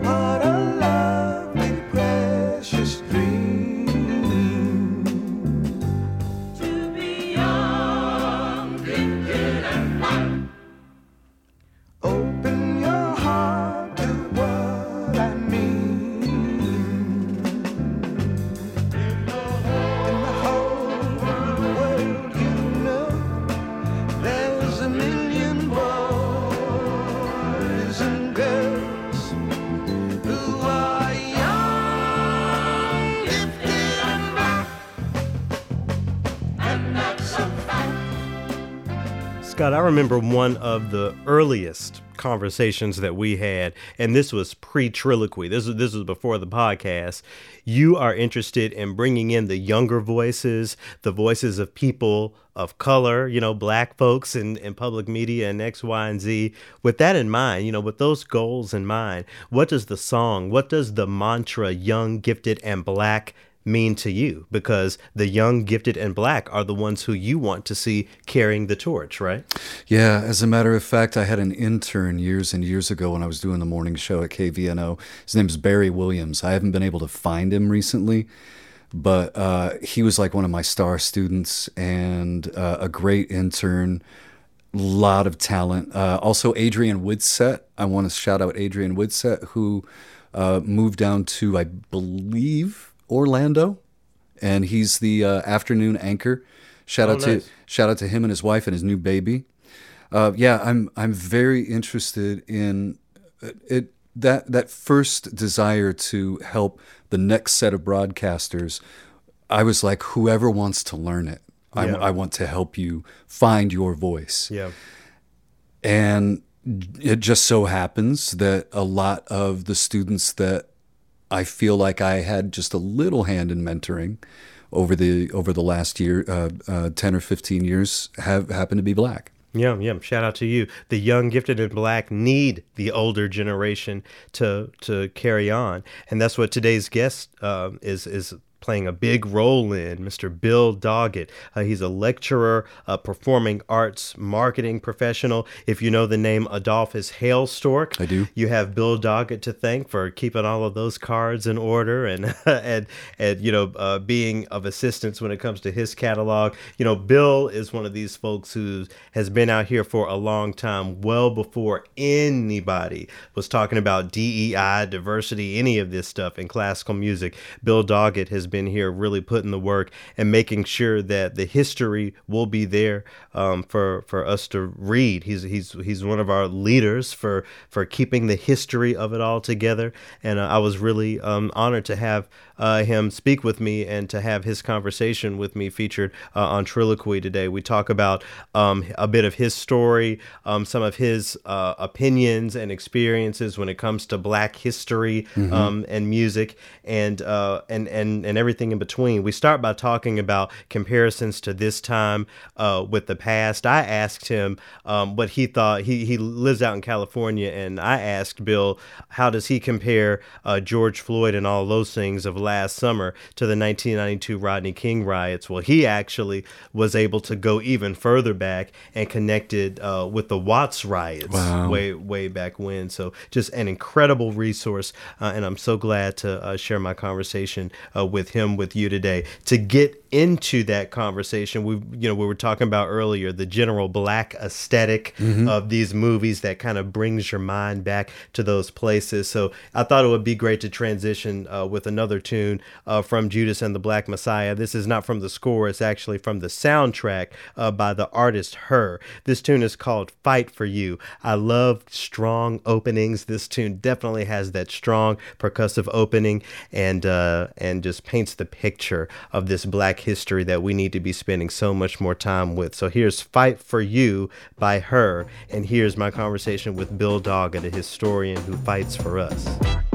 Scott, I remember one of the earliest conversations that we had, and this was pre-triloquy. This was this was before the podcast. You are interested in bringing in the younger voices, the voices of people of color, you know, black folks in, in public media and X, Y, and Z. With that in mind, you know, with those goals in mind, what does the song, what does the mantra young, gifted, and black mean to you? Because the young, gifted, and black are the ones who you want to see carrying the torch, right? Yeah, as a matter of fact, I had an intern years and years ago when I was doing the morning show at KVNO. His name name's Barry Williams. I haven't been able to find him recently, but uh, he was like one of my star students and uh, a great intern. Lot of talent. Uh, also, Adrian Woodset. I want to shout out Adrian Woodset, who uh, moved down to, I believe, Orlando, and he's the uh, afternoon anchor. Shout Oh, out to shout out to him and his wife and his new baby. Uh, yeah, I'm I'm very interested in uh, it that that first desire to help the next set of broadcasters. I was like, whoever wants to learn it, I, Yeah. I want to help you find your voice. Yeah. And it just so happens that a lot of the students that I feel like I had just a little hand in mentoring over the over the last year, uh, uh, ten or fifteen years, have happened to be black. Yeah, yeah. Shout out to you. The young, gifted, and black need the older generation to to carry on, and that's what today's guest um, is is playing a big role in. Mr. Bill Doggett. Uh, he's a lecturer, a performing arts marketing professional. If you know the name Adolphus Hailstork, I do. You have Bill Doggett to thank for keeping all of those cards in order and and and you know uh, being of assistance when it comes to his catalog. You know, Bill is one of these folks who has been out here for a long time, well before anybody was talking about DEI, diversity, any of this stuff in classical music. Bill Doggett has been here, really putting the work and making sure that the history will be there um, for for us to read. He's he's he's one of our leaders for for keeping the history of it all together. And uh, I was really um, honored to have uh, him speak with me and to have his conversation with me featured uh, on Triloquy today. We talk about um, a bit of his story, um, some of his uh, opinions and experiences when it comes to Black history um, and music, and uh, and and and everything in between. We start by talking about comparisons to this time uh, with the past. I asked him um, what he thought. He he lives out in California, and I asked Bill how does he compare uh, George Floyd and all those things of last summer to the 1992 Rodney King riots. Well, he actually was able to go even further back and connected uh, with the Watts riots Wow. way way back when. So just an incredible resource, uh, and I'm so glad to uh, share my conversation uh, with him with you today. To get into that conversation, we you know we were talking about earlier the general black esthetic of these movies that kind of brings your mind back to those places. So I thought it would be great to transition uh, with another tune uh, from Judas and the Black Messiah. This is not from the score; it's actually from the soundtrack uh, by the artist Her. This tune is called "Fight for You." I love strong openings. This tune definitely has that strong percussive opening, and uh, and just paints the picture of this Black history that we need to be spending so much more time with. So here's "Fight for You" by Her, and here's my conversation with Bill Doggett, a historian who fights for us.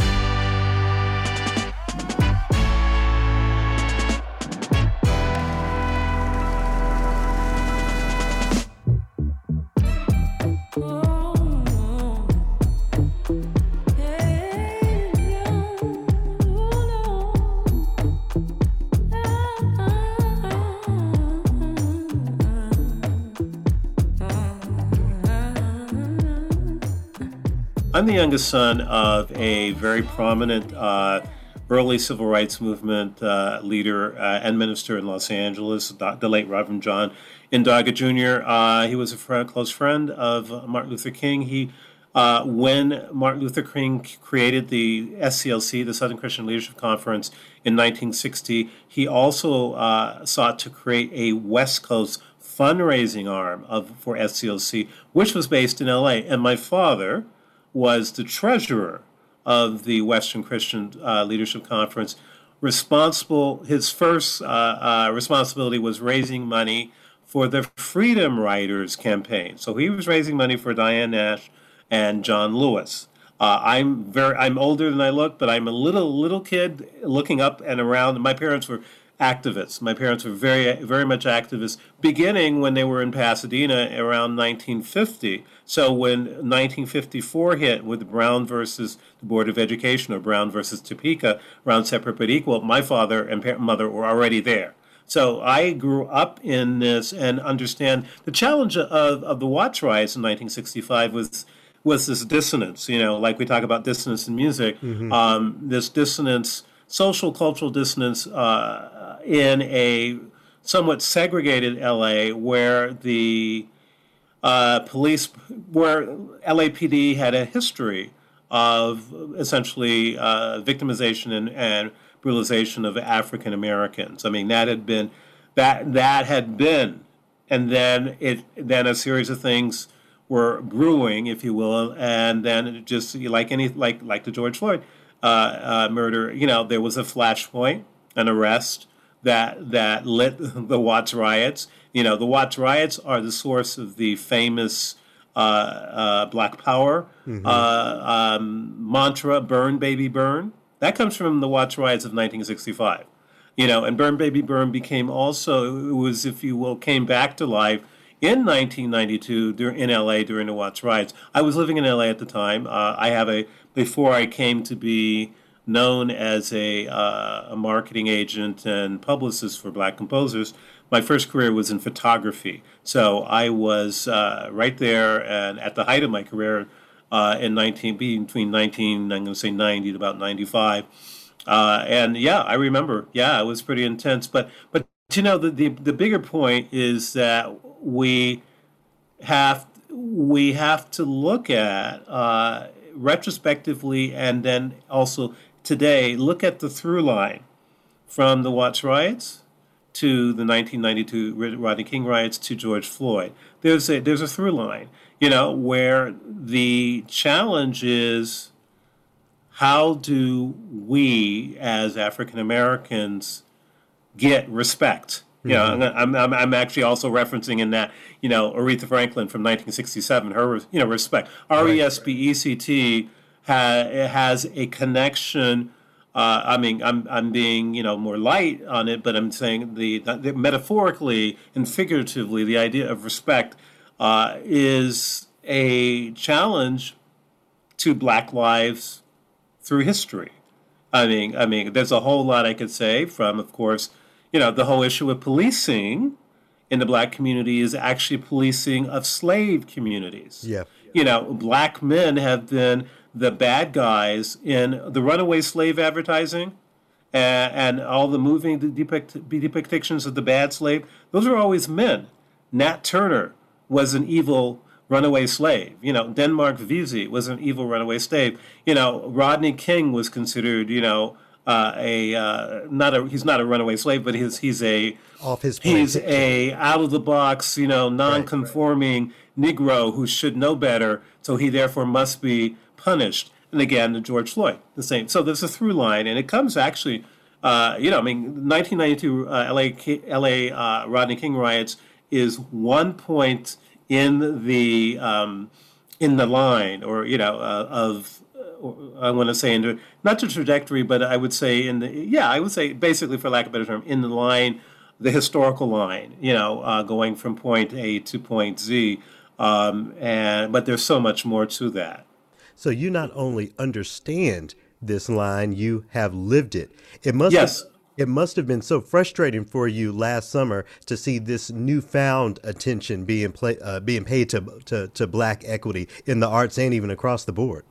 I'm the youngest son of a very prominent uh, early civil rights movement uh, leader uh, and minister in Los Angeles, the late Reverend John N. Doggett Jr. Uh, he was a friend, close friend of Martin Luther King. He uh, when Martin Luther King created the SCLC, the Southern Christian Leadership Conference, in 1960, he also uh, sought to create a West Coast fundraising arm of for SCLC, which was based in LA. And my father was the treasurer of the Western Christian uh, Leadership Conference, responsible. His first uh, uh, responsibility was raising money for the Freedom Riders campaign. So he was raising money for Diane Nash and John Lewis. Uh, I'm very I'm older than I look, but I'm a little little kid looking up and around. My parents were activists. My parents were very very much activists, beginning when they were in Pasadena around 1950. So when 1954 hit with Brown versus the Board of Education or Brown versus Topeka, around separate but equal, my father and pa- mother were already there. So I grew up in this and understand the challenge of, of the Watts riots in 1965 was was this dissonance, you know, like we talk about dissonance in music, um, this dissonance, social cultural dissonance uh, in a somewhat segregated LA where the uh, police, where LAPD had a history of essentially uh, victimization and, and brutalization of African Americans. I mean, that had been that that had been, and then it then a series of things were brewing, if you will, and then just like any like like the George Floyd uh, uh, murder, you know, there was a flashpoint, an arrest that that lit the Watts riots. You know, the Watts riots are the source of the famous uh, uh, Black Power uh, um, mantra, "Burn, baby, burn." That comes from the Watts riots of 1965. You know, and "Burn, baby, burn" became also it was, if you will, came back to life in 1992 dur- in LA during the Watts riots. I was living in LA at the time. Uh, I have a before I came to be known as a, uh, a marketing agent and publicist for black composers. My first career was in photography, so I was uh, right there and at the height of my career uh, in 19 between 19 I'm going to say 90 to about 95. Uh, and yeah, I remember. Yeah, it was pretty intense. But but you know the, the the bigger point is that we have we have to look at uh, retrospectively and then also today look at the through line from the Watts riots to the 1992 Rodney King riots to George Floyd. There's a there's a through line, you know, where the challenge is how do we as African Americans get respect? You know, mm-hmm. I'm, I'm, I'm actually also referencing in that, you know, Aretha Franklin from 1967, her, you know, respect. E R-E-S-P-E-C-T ha, has a connection. Uh, I mean, I'm, I'm being, you know, more light on it, but I'm saying the, the metaphorically and figuratively, the idea of respect uh, is a challenge to Black lives through history. I mean, I mean, there's a whole lot I could say from, of course, you know, the whole issue with policing in the black community is actually policing of slave communities. Yeah. You know, black men have been the bad guys in the runaway slave advertising and, and all the moving depict, depictions of the bad slave. Those are always men. Nat Turner was an evil runaway slave. You know, Denmark Vesey was an evil runaway slave. You know, Rodney King was considered, you know, uh, a uh, not a he's not a runaway slave, but he's he's a Off his he's a out of the box, you know, non-conforming Negro who should know better, so he therefore must be punished. And again, the George Floyd, the same. So there's a through line, and it comes actually, uh, you know, I mean, 1992 uh, LA Ki- LA uh, Rodney King riots is one point in the um, in the line, or you know, uh, of uh, I want to say into not the trajectory, but I would say in the yeah, I would say basically, for lack of a better term, in the line, the historical line. You know, uh, going from point A to point Z, um, and but there's so much more to that. So you not only understand this line, you have lived it. It must Yes. have, it must have been so frustrating for you last summer to see this newfound attention being play, uh, being paid to, to to black equity in the arts and even across the board.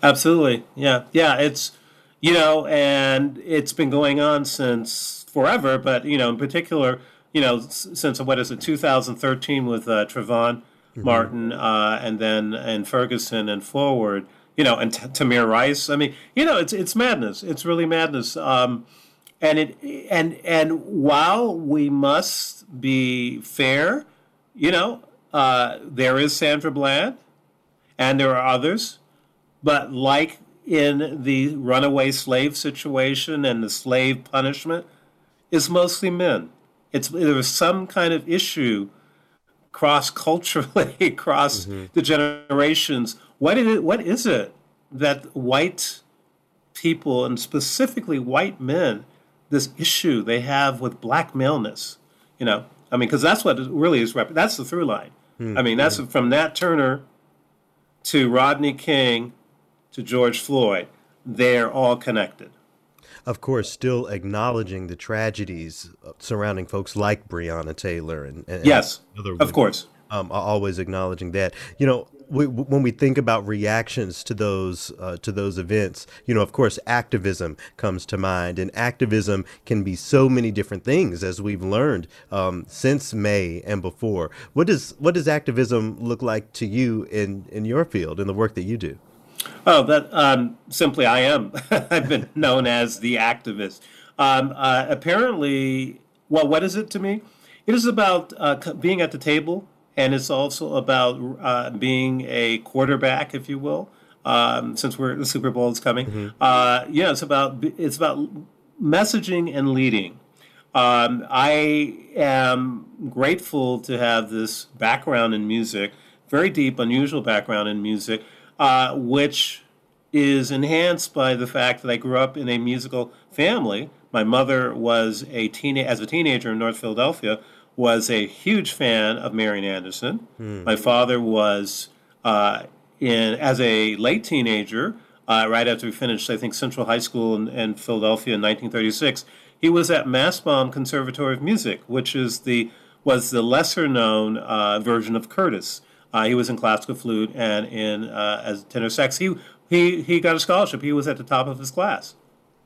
Absolutely. Yeah. Yeah. It's, you know, and it's been going on since forever, but, you know, in particular, you know, since what is it, 2013 with uh, Trayvon Martin uh, and then and Ferguson and forward, you know, and T- Tamir Rice. I mean, you know, it's it's madness. It's really madness. Um, and it and and while we must be fair, you know, uh, there is Sandra Bland and there are others. But like in the runaway slave situation and the slave punishment, is mostly men. It's there was some kind of issue cross culturally across mm-hmm. the generations. What is it? What is it that white people and specifically white men, this issue they have with black maleness? You know, I mean, because that's what really is. That's the through line. Hmm. I mean, that's hmm. from Nat Turner to Rodney King to George Floyd. They're all connected. Of course, still acknowledging the tragedies uh, surrounding folks like Breonna Taylor and, and and Yes, other of course. um, always acknowledging that. You know, we, when we think about reactions to those uh, to those events, you know, of course, activism comes to mind, and activism can be so many different things, as we've learned um, since May and before. What does what does activism look like to you in in your field in the work that you do? Oh, that um, simply I am. I've been known as the activist. Um, uh, apparently, well, what is it to me? It is about uh, being at the table, and it's also about uh, being a quarterback, if you will. Um, since we're the Super Bowl is coming, uh, yeah, it's about it's about messaging and leading. Um, I am grateful to have this background in music, very deep, unusual background in music, uh, which is enhanced by the fact that I grew up in a musical family. My mother was a teen as a teenager in North Philadelphia was a huge fan of Marian Anderson. My father was uh, in as a late teenager, uh, right after we finished, I think Central High School in, in Philadelphia in 1936. He was at Massbaum Conservatory of Music, which is the was the lesser known uh, version of Curtis. Uh, he was in classical flute and in uh, as tenor sax. He he he got a scholarship. He was at the top of his class.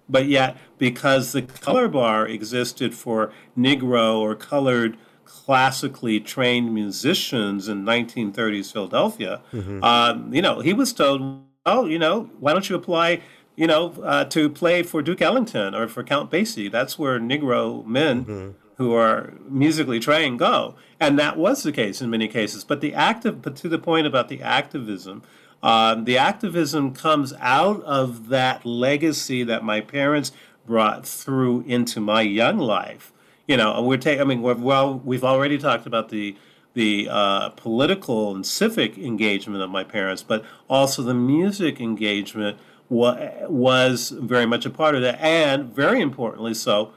But yet, because the color bar existed for Negro or colored classically trained musicians in 1930s Philadelphia, um, you know, he was told, oh, you know, why don't you apply, you know, uh, to play for Duke Ellington or for Count Basie? That's where Negro men who are musically trained go. And that was the case in many cases. But the active, but to the point about the activism, um, the activism comes out of that legacy that my parents brought through into my young life. You know, we're taking. I mean, well, we've already talked about the the uh, political and civic engagement of my parents, but also the music engagement wa- was very much a part of that, and very importantly, so.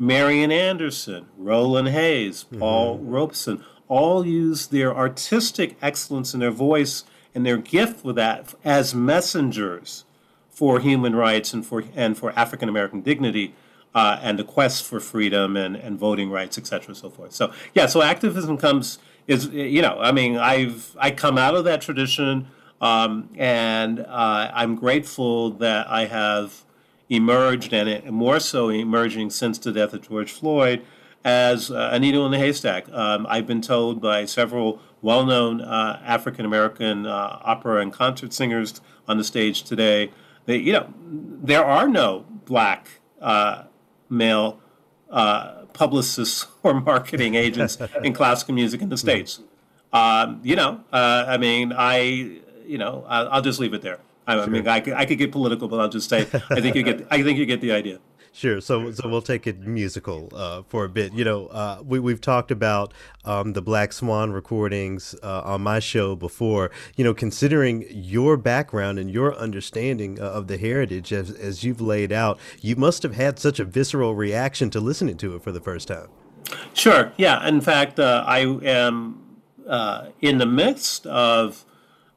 Marian Anderson, Roland Hayes, Paul Robeson, all used their artistic excellence and their voice and their gift with that as messengers for human rights and for and for African American dignity uh, and the quest for freedom and, and voting rights, et cetera, so forth. So yeah, so activism comes is you know I mean I've I come out of that tradition um, and uh, I'm grateful that I have emerged and more so emerging since the death of George Floyd as uh, a needle in the haystack. Um, I've been told by several well-known uh, African American uh, opera and concert singers on the stage today that you know there are no black uh, male uh, publicists or marketing agents in classical music in the states. Um, you know, uh, I mean, I you know I'll, I'll just leave it there. I, I mean, I could, I could get political, but I'll just say I think you get I think you get the idea. Sure. So, so we'll take it musical uh, for a bit. You know, uh, we we've talked about um, the Black Swan recordings uh, on my show before. You know, considering your background and your understanding uh, of the heritage as as you've laid out, you must have had such a visceral reaction to listening to it for the first time. Sure. Yeah. In fact, uh, I am uh, in the midst of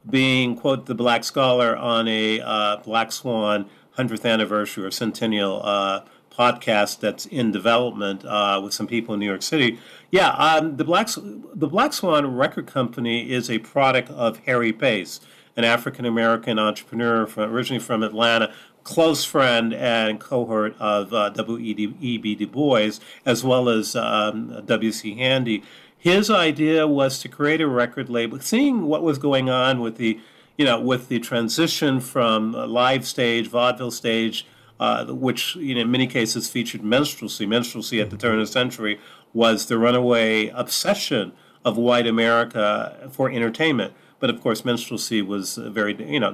being, quote, the Black Scholar on a uh, Black Swan 100th anniversary or centennial uh, podcast that's in development uh, with some people in New York City. Yeah, um, the Black the Black Swan Record Company is a product of Harry Pace, an African American entrepreneur from, originally from Atlanta, close friend and cohort of uh, W.E.B. Du Bois, as well as um, W.C. Handy. His idea was to create a record label, seeing what was going on with the, you know, with the transition from live stage, vaudeville stage, uh, which you know, in many cases featured minstrelsy. Minstrelsy at the turn of the century was the runaway obsession of white America for entertainment. But of course, minstrelsy was very, you know,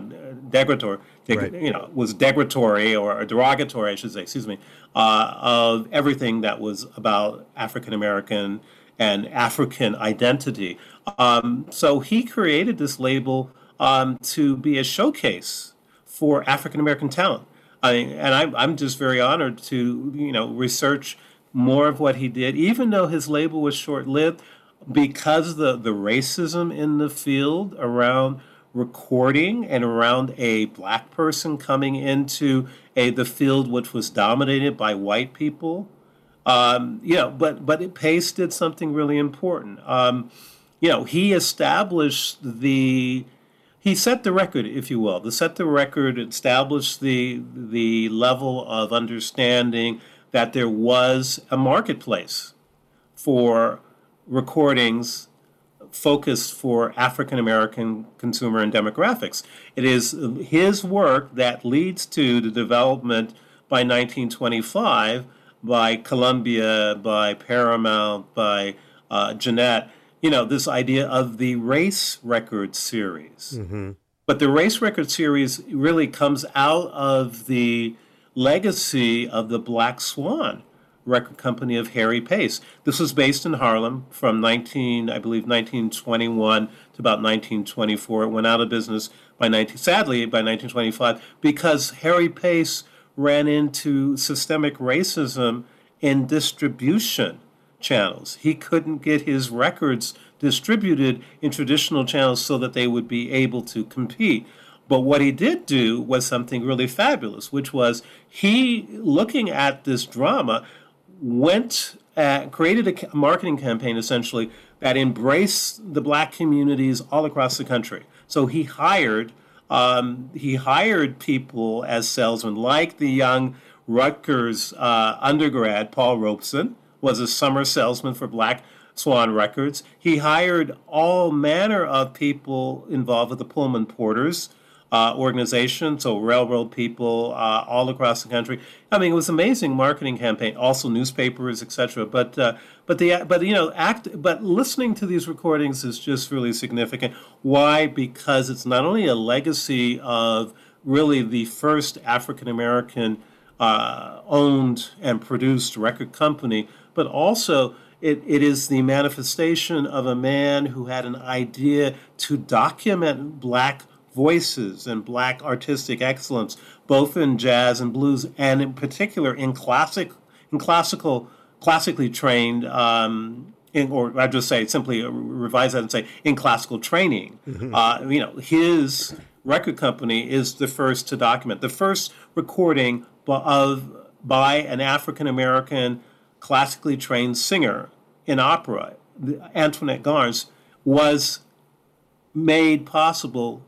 degradatory, deg- Right. you know, was degradatory or derogatory, I should say, excuse me, uh, of everything that was about African American and African identity. Um, so he created this label um, to be a showcase for African American talent. I, and I'm, I'm just very honored to, you know, research more of what he did, even though his label was short lived, because the, the racism in the field around recording and around a black person coming into a the field which was dominated by white people. Um, you know, but but Pace did something really important. Um, you know, he established the he set the record, if you will. To set the record, established the the level of understanding that there was a marketplace for recordings focused for African American consumer and demographics. It is his work that leads to the development by 1925 by Columbia, by Paramount, by uh, Gennett, you know, this idea of the race record series. But the race record series really comes out of the legacy of the Black Swan record company of Harry Pace. This was based in Harlem from 19, I believe, 1921 to about 1924. It went out of business by 19, sadly by 1925 because Harry Pace ran into systemic racism in distribution channels. He couldn't get his records distributed in traditional channels so that they would be able to compete. But what he did do was something really fabulous, which was he, looking at this drama, went at, created a marketing campaign essentially that embraced the black communities all across the country. So he hired um, he hired people as salesmen, like the young Rutgers uh, undergrad Paul Robeson was a summer salesman for Black Swan Records. He hired all manner of people involved with the Pullman Porters uh, organization, so railroad people uh, all across the country. I mean, it was amazing marketing campaign. Also, newspapers, etc. But uh, but the but you know act. But listening to these recordings is just really significant. Why? Because it's not only a legacy of really the first African American uh, owned and produced record company, but also it, it is the manifestation of a man who had an idea to document black voices and black artistic excellence, both in jazz and blues, and in particular in classic, in classical, classically trained, um, in, or I just say simply revise that and say in classical training. Uh, you know, his record company is the first to document the first recording of by an African American classically trained singer in opera, Antoinette Garnes, was made possible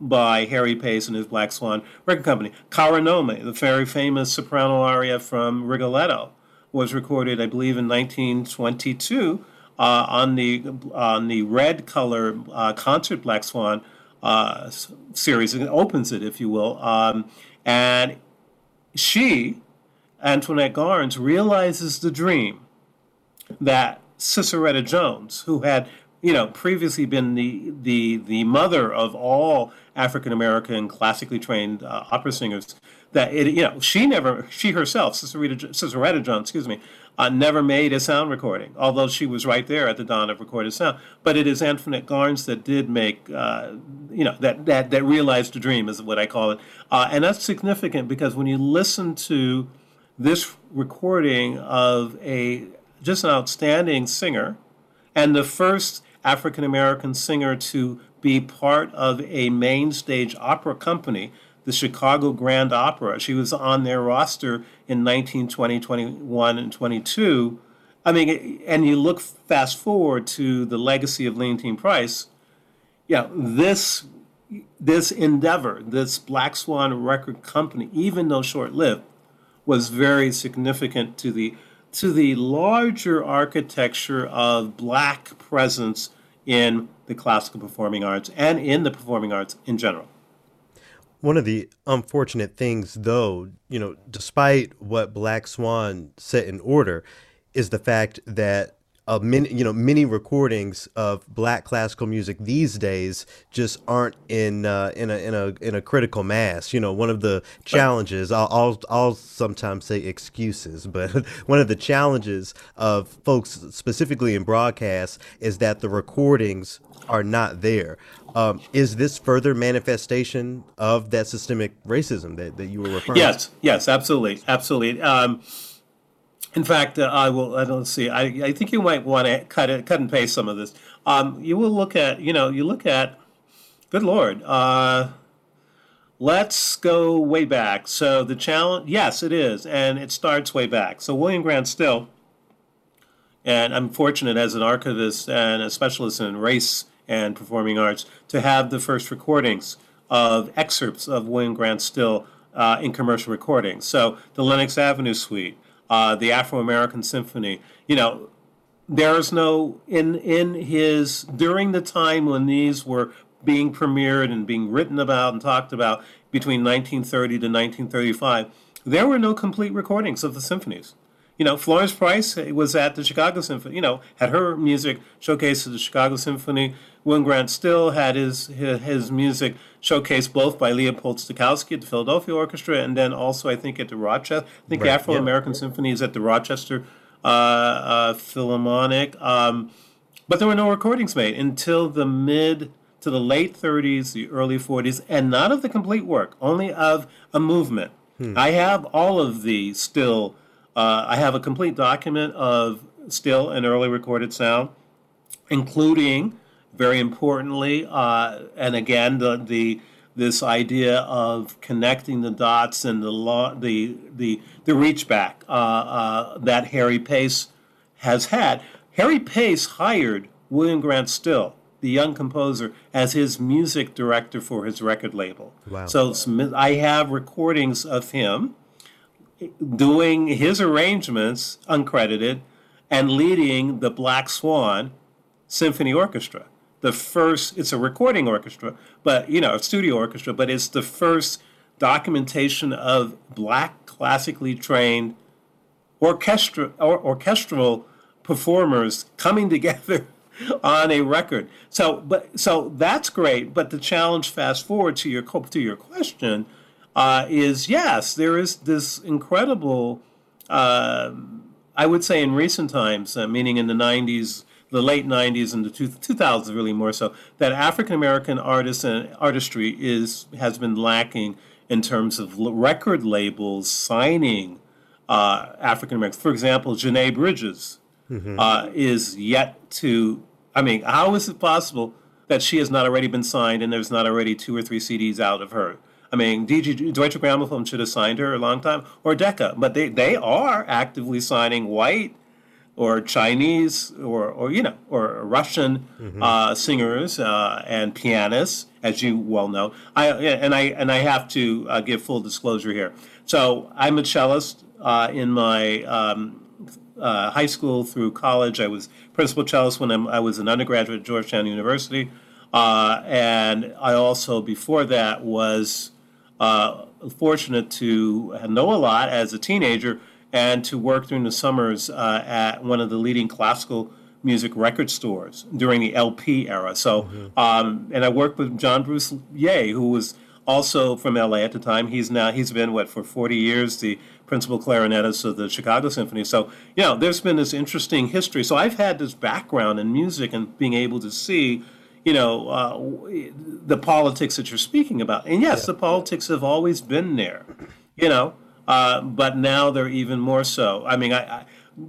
by Harry Pace and his Black Swan record company. Caro nome, the very famous soprano aria from Rigoletto, was recorded, I believe, in 1922 uh, on the on the red color uh, concert Black Swan uh, series. It opens it, if you will, um, and she, Antoinette Garnes, realizes the dream that Sissieretta Jones, who had you know previously been the the the mother of all African American classically trained uh, opera singers, that it you know she never she herself Sissieretta, Sissieretta John, excuse me, uh, never made a sound recording, although she was right there at the dawn of recorded sound. But it is Antoinette Garnes that did make uh, you know that that that realized the dream is what I call it, uh, and that's significant because when you listen to this recording of a just an outstanding singer and the first African American singer to be part of a main stage opera company, the Chicago Grand Opera. She was on their roster in 1920, 21, and 22. I mean, and you look fast forward to the legacy of Leontyne Price. Yeah, this this endeavor, this Black Swan record company, even though short-lived, was very significant to the to the larger architecture of black presence in the classical performing arts and in the performing arts in general. One of the unfortunate things, though, you know, despite what Black Swan set in order, is the fact that uh, many, you know, many recordings of black classical music these days just aren't in uh, in a in a in a critical mass. You know, one of the challenges I'll I'll, I'll sometimes say excuses, but one of the challenges of folks specifically in broadcast is that the recordings are not there. Um, is this further manifestation of that systemic racism that, that you were referring to? Yes, yes, absolutely, absolutely. Um, in fact, uh, I will. I don't see. I, I think you might want to cut it, cut and paste some of this. Um, you will look at. You know, you look at. Good Lord. Uh, let's go way back. So the challenge. Yes, it is, and it starts way back. So William Grant Still. And I'm fortunate as an archivist and a specialist in race and performing arts to have the first recordings of excerpts of William Grant Still uh, in commercial recordings. So the Lenox Avenue Suite, uh, the Afro American Symphony. You know, there's no in in his during the time when these were being premiered and being written about and talked about between 1930 to 1935, there were no complete recordings of the symphonies. You know, Florence Price was at the Chicago Symphony. You know, had her music showcased at the Chicago Symphony. William Grant Still had his his, his music showcased both by Leopold Stokowski at the Philadelphia Orchestra and then also I think at the Rochester. I think Right, Afro American Symphony is at the Rochester uh, uh, Philharmonic. Um, but there were no recordings made until the mid to the late 30s, the early 40s, and not of the complete work, only of a movement. I have all of the still. Uh, I have a complete document of still and early recorded sound, including, very importantly, uh, and again the the this idea of connecting the dots and the law, the the the reach back uh, uh, that Harry Pace has had. Harry Pace hired William Grant Still, the young composer, as his music director for his record label. Wow. So I have recordings of him doing his arrangements uncredited and leading the Black Swan Symphony Orchestra. The first, it's a recording orchestra, but you know, a studio orchestra, but it's the first documentation of black classically trained orchestra or orchestral performers coming together on a record. So, but so that's great. But the challenge, fast forward to your to your question, uh, is yes, there is this incredible. um I would say in recent times, uh, meaning in the '90s, the late '90s and the two, 2000s, really more so, that African American artists and artistry is has been lacking in terms of record labels signing uh, African Americans. For example, Janae Bridges uh, is yet to. I mean, how is it possible that she has not already been signed and there's not already two or three CDs out of her? I mean, DG, Deutsche Grammophon should have signed her a long time, or Decca, but they, they are actively signing white or Chinese or, or you know or Russian uh, singers uh, and pianists, as you well know. I and I and I have to uh, give full disclosure here. So I'm a cellist uh, in my um, uh, high school through college. I was principal cellist when I'm, I was an undergraduate at Georgetown University, uh, and I also before that was uh, fortunate to know a lot as a teenager and to work during the summers uh, at one of the leading classical music record stores during the LP era. So, um, and I worked with John Bruce Yeh, who was also from LA at the time. He's now he's been what for 40 years the principal clarinetist of the Chicago Symphony. So, you know, there's been this interesting history. So I've had this background in music and being able to see you know, uh, the politics that you're speaking about. And yes, the politics have always been there, you know, uh, but now they're even more so. I mean, I, I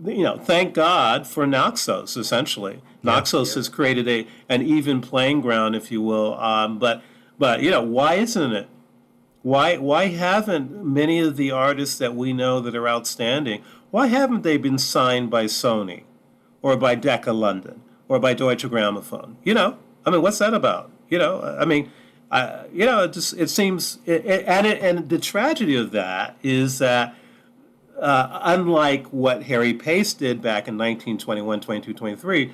you know, thank God for Naxos, essentially. Naxos has created a an even playing ground, if you will. Um, but, but, you know, why isn't it? Why, why haven't many of the artists that we know that are outstanding, why haven't they been signed by Sony or by Decca London or by Deutsche Grammophon? You know, I mean, what's that about? You know, I mean, I, you know, it just it seems, it, it, and it, and the tragedy of that is that uh, unlike what Harry Pace did back in 1921, 22, 23,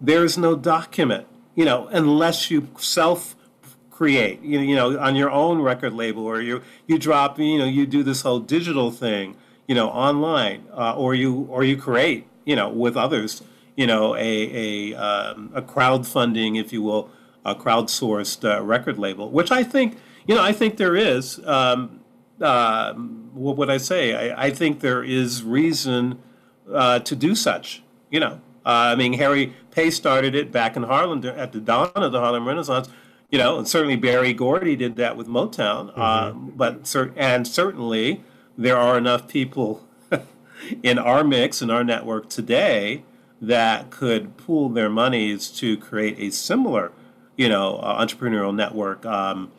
there is no document, you know, unless you self create, you know, you know, on your own record label or you you drop, you know, you do this whole digital thing, you know, online, uh, or you or you create, you know, with others, you know, a a um, a crowdfunding, if you will, a crowdsourced uh, record label, which I think, you know, I think there is. Um, uh, what would I say? I, I think there is reason uh, to do such. You know, uh, I mean, Harry Pace started it back in Harlem at the dawn of the Harlem Renaissance. You know, and certainly Berry Gordy did that with Motown. Um, but cer- and certainly there are enough people in our mix in our network today that could pool their monies to create a similar, you know, uh, entrepreneurial network um,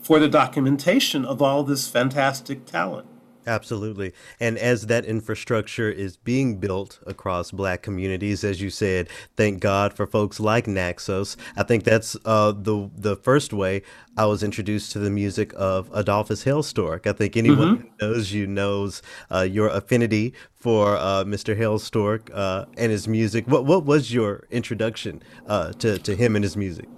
for the documentation of all this fantastic talent. Absolutely. And as that infrastructure is being built across black communities, as you said, thank God for folks like Naxos. I think that's uh, the the first way I was introduced to the music of Adolphus Hailstork. I think anyone who knows you knows uh, your affinity for uh, Mr. Hailstork uh, and his music. What what was your introduction uh, to, to him and his music?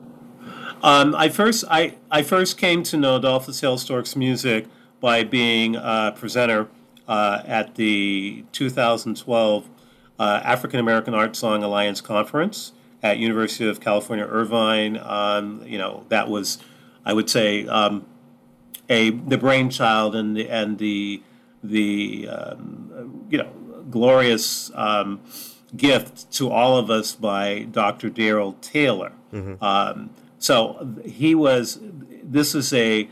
Um, I first I, I first came to know Adolphus Hailstork's music by being a presenter uh, at the 2012 uh, African American Art Song Alliance conference at University of California Irvine. Um, you know that was, I would say, um, a the brainchild and the and the the um, you know glorious um, gift to all of us by Dr. Darryl Taylor. Um, so he was. This is a.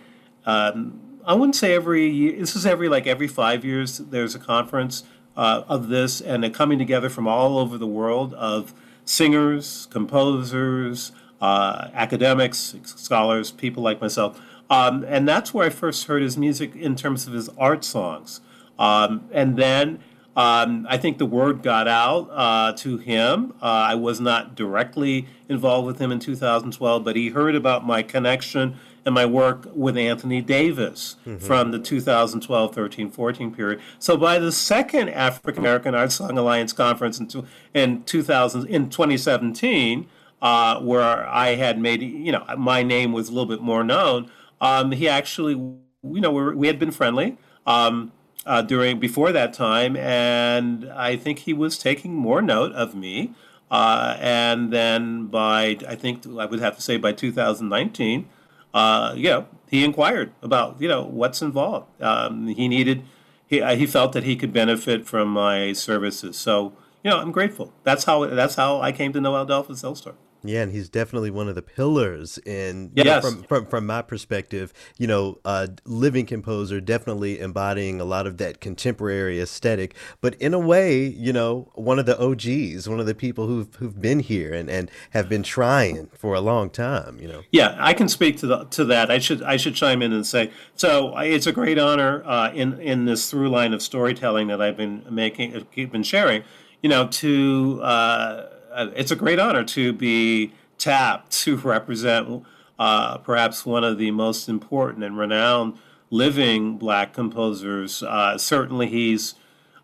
I wouldn't say every. year- This is every like every five years. There's a conference uh, of this, and they're coming together from all over the world of singers, composers, uh, academics, scholars, people like myself. Um, and that's where I first heard his music in terms of his art songs. Um, and then um, I think the word got out uh, to him. Uh, I was not directly involved with him in 2012, but he heard about my connection and my work with Anthony Davis from the 2012 13 14 period. So by the second African American Art Song Alliance conference in, two, in 2000, in 2017, uh, where I had made, you know, my name was a little bit more known, um, he actually, you know, we, were, we had been friendly. Um, uh, during before that time, and I think he was taking more note of me. Uh, and then by I think I would have to say by 2019, uh, you know, he inquired about you know what's involved. Um, he needed he uh, he felt that he could benefit from my services. So you know, I'm grateful. That's how that's how I came to know Adolphus Hailstork. Yeah, and he's definitely one of the pillars in you know, from, from from my perspective, you know, uh living composer definitely embodying a lot of that contemporary aesthetic, but in a way, you know, one of the OGs, one of the people who've who've been here and and have been trying for a long time, you know. Yeah, I can speak to the, to that. I should I should chime in and say so. It's a great honor uh, in in this through line of storytelling that I've been making, uh, keep been sharing. You know, to uh, it's a great honor to be tapped to represent uh, perhaps one of the most important and renowned living Black composers. Uh, certainly, he's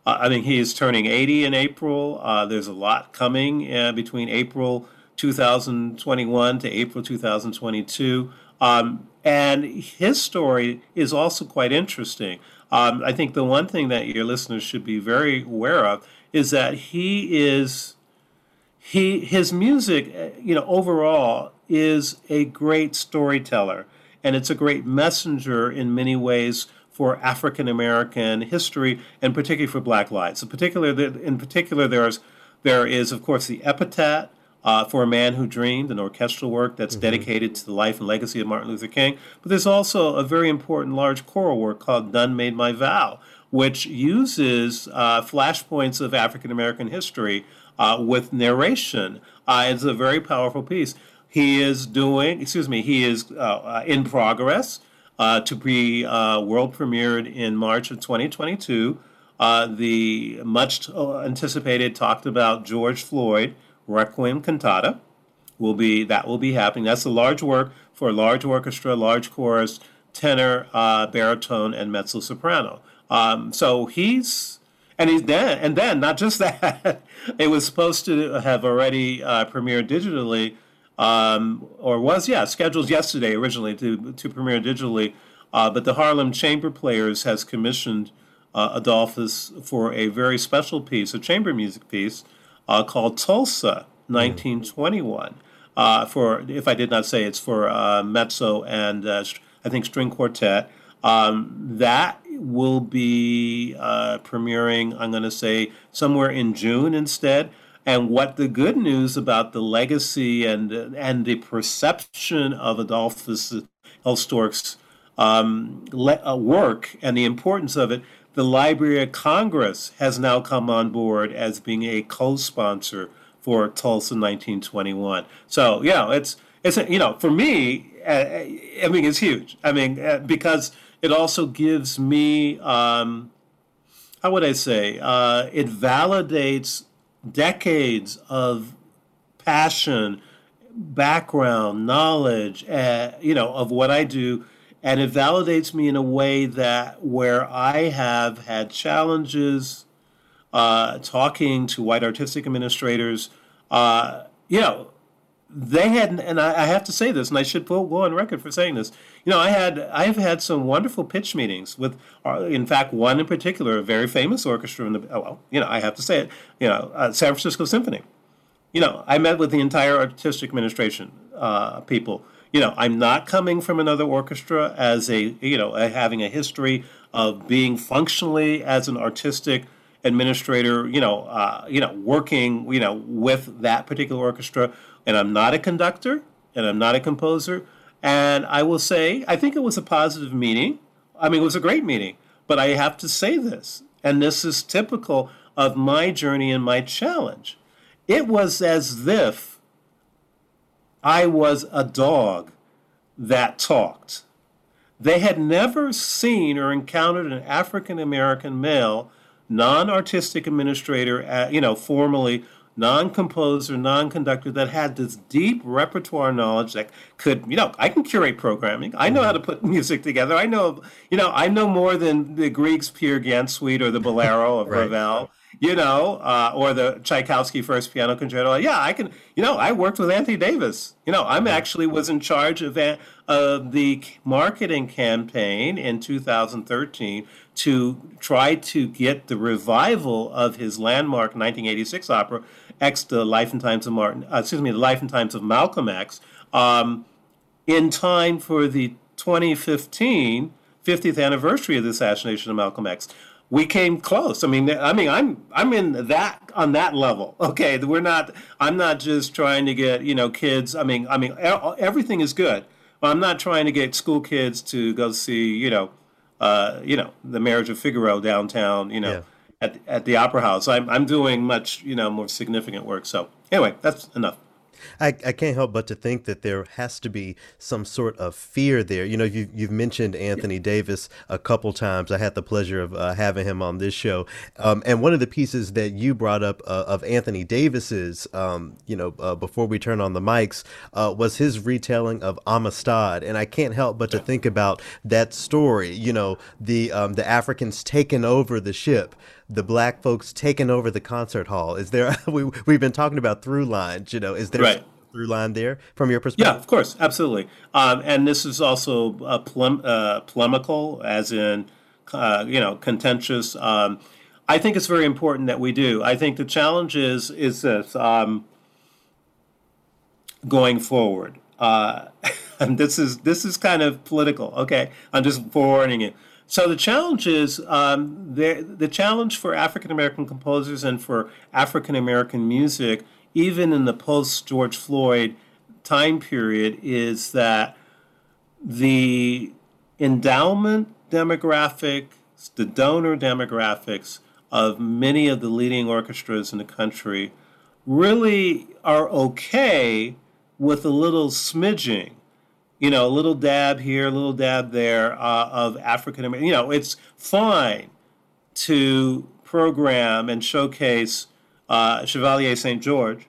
uh, I think he is turning 80 in April. Uh, there's a lot coming uh, between April 2021 to April 2022. Um, and his story is also quite interesting. Um, I think the one thing that your listeners should be very aware of is that he is he his music uh, you know overall is a great storyteller and it's a great messenger in many ways for African American history and particularly for Black lives. In particular, in particular, there's there is of course the epitaph uh, for a man who dreamed, an orchestral work that's dedicated to the life and legacy of Martin Luther King. But there's also a very important large choral work called "Done Made My Vow," which uses uh, flashpoints of African American history uh, with narration. Uh, it's a very powerful piece. He is doing, excuse me, he is uh, uh, in progress uh, to be uh, world premiered in March of 2022. Uh, the much anticipated, talked about George Floyd Requiem Cantata. will be that will be happening. That's a large work for a large orchestra, large chorus, tenor, baritone, and mezzo soprano. Um, so he's and he's then and then not just that, it was supposed to have already uh, premiered digitally, um, or was yeah scheduled yesterday originally to to premiere digitally, uh, but the Harlem Chamber Players has commissioned uh, Adolphus for a very special piece, a chamber music piece uh, called Tulsa, 1921. Uh, for if I did not say, it's for uh, mezzo and uh, I think string quartet. Um, that will be uh, premiering. I'm going to say somewhere in June instead. And what the good news about the legacy and and the perception of Adolphus Hailstork's um, le- uh, work and the importance of it, the Library of Congress has now come on board as being a co-sponsor for Tulsa 1921. So yeah, it's it's you know for me, uh, I mean it's huge. I mean uh, because it also gives me um, how would I say uh, it validates decades of passion, background, knowledge, uh, you know, of what I do, and it validates me in a way that where I have had challenges uh, talking to white artistic administrators, uh, you know, they had, and I, I have to say this, and I should go on record for saying this. You know, I had, I've had some wonderful pitch meetings with, uh, in fact, one in particular, a very famous orchestra in the, oh, well, you know, I have to say it, you know, uh, San Francisco Symphony. You know, I met with the entire artistic administration uh, people. You know, I'm not coming from another orchestra as a, you know, a, having a history of being functionally as an artistic administrator. You know, uh, you know, working, you know, with that particular orchestra. And I'm not a conductor, and I'm not a composer. And I will say, I think it was a positive meeting. I mean, it was a great meeting. But I have to say this, and this is typical of my journey and my challenge. It was as if I was a dog that talked. They had never seen or encountered an African American male, non artistic administrator, uh, you know, formally non composer, non conductor that had this deep repertoire knowledge that could, you know, I can curate programming. I know how to put music together. I know, you know, I know more than the Grieg's Peer Gynt Suite or the Bolero of Right. Ravel you know, uh, or the Tchaikovsky First Piano Concerto. Yeah, I can. You know, I worked with Anthony Davis. You know, I'm actually was in charge of a- of the marketing campaign in 2013 to try to get the revival of his landmark 1986 opera, X, the Life and Times of Martin. Uh, excuse me, the Life and Times of Malcolm X. Um, in time for the 2015 50th anniversary of the assassination of Malcolm X. We came close. I mean, I mean, I'm I'm in that on that level. Okay, we're not. I'm not just trying to get you know kids. I mean, I mean, everything is good. I'm not trying to get school kids to go see you know, uh, you know, the Marriage of Figaro downtown. You know, Yeah. At at the Opera House. I'm I'm doing much you know more significant work. So anyway, that's enough. I, I can't help but to think that there has to be some sort of fear there. You know, you, you've mentioned Anthony Davis a couple times. I had the pleasure of uh, having him on this show. Um, and one of the pieces that you brought up uh, of Anthony Davis's, um, you know, uh, before we turn on the mics, uh, was his retelling of Amistad. And I can't help but to think about that story. You know, the um, the Africans taking over the ship the black folks taking over the concert hall. Is there we we've been talking about through lines, you know, is there Right. a through line there from your perspective? Yeah, of course, absolutely. Um, and this is also a polem- uh, polemical, as in, uh, you know, contentious. Um, I think it's very important that we do. I think the challenge is is this um, going forward. Uh, and this is this is kind of political. Okay, I'm just forewarning you. So the challenge is um, the the challenge for African American composers and for African American music, even in the post George Floyd time period, is that the endowment demographics, the donor demographics of many of the leading orchestras in the country really are okay with a little smidging, you know, a little dab here, a little dab there uh, of African American. You know, it's fine to program and showcase uh, Chevalier St. George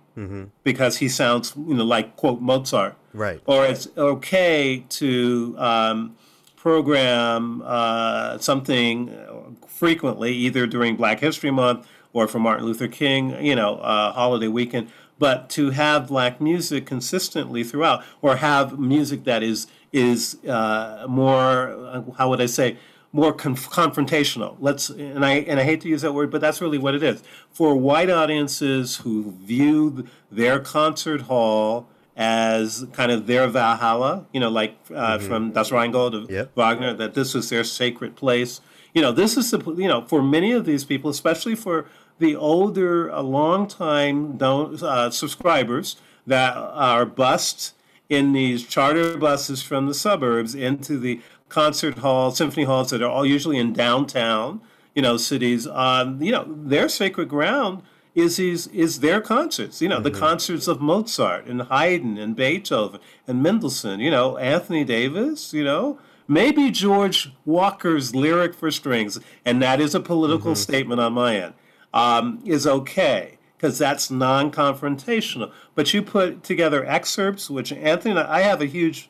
because he sounds, you know, like quote Mozart. Right. Or it's okay to um, program uh, something frequently, either during Black History Month or for Martin Luther King, you know, uh, holiday weekend, but to have black music consistently throughout, or have music that is is uh, more, uh, how would I say, more conf- confrontational. Let's and I and I hate to use that word, but that's really what it is for white audiences who view their concert hall as kind of their Valhalla, you know, like uh, from Das Rheingold of Yep. Wagner, that this was their sacred place. You know, this is the you know for many of these people, especially for the older, a long time uh, subscribers that are bused in these charter buses from the suburbs into the concert halls, symphony halls that are all usually in downtown, you know, cities. Um, you know, their sacred ground is is, is their concerts. You know, the concerts of Mozart and Haydn and Beethoven and Mendelssohn. You know, Anthony Davis. You know. Maybe George Walker's lyric for strings, and that is a political statement on my end, um, is okay because that's non-confrontational. But you put together excerpts, which Anthony, I I have a huge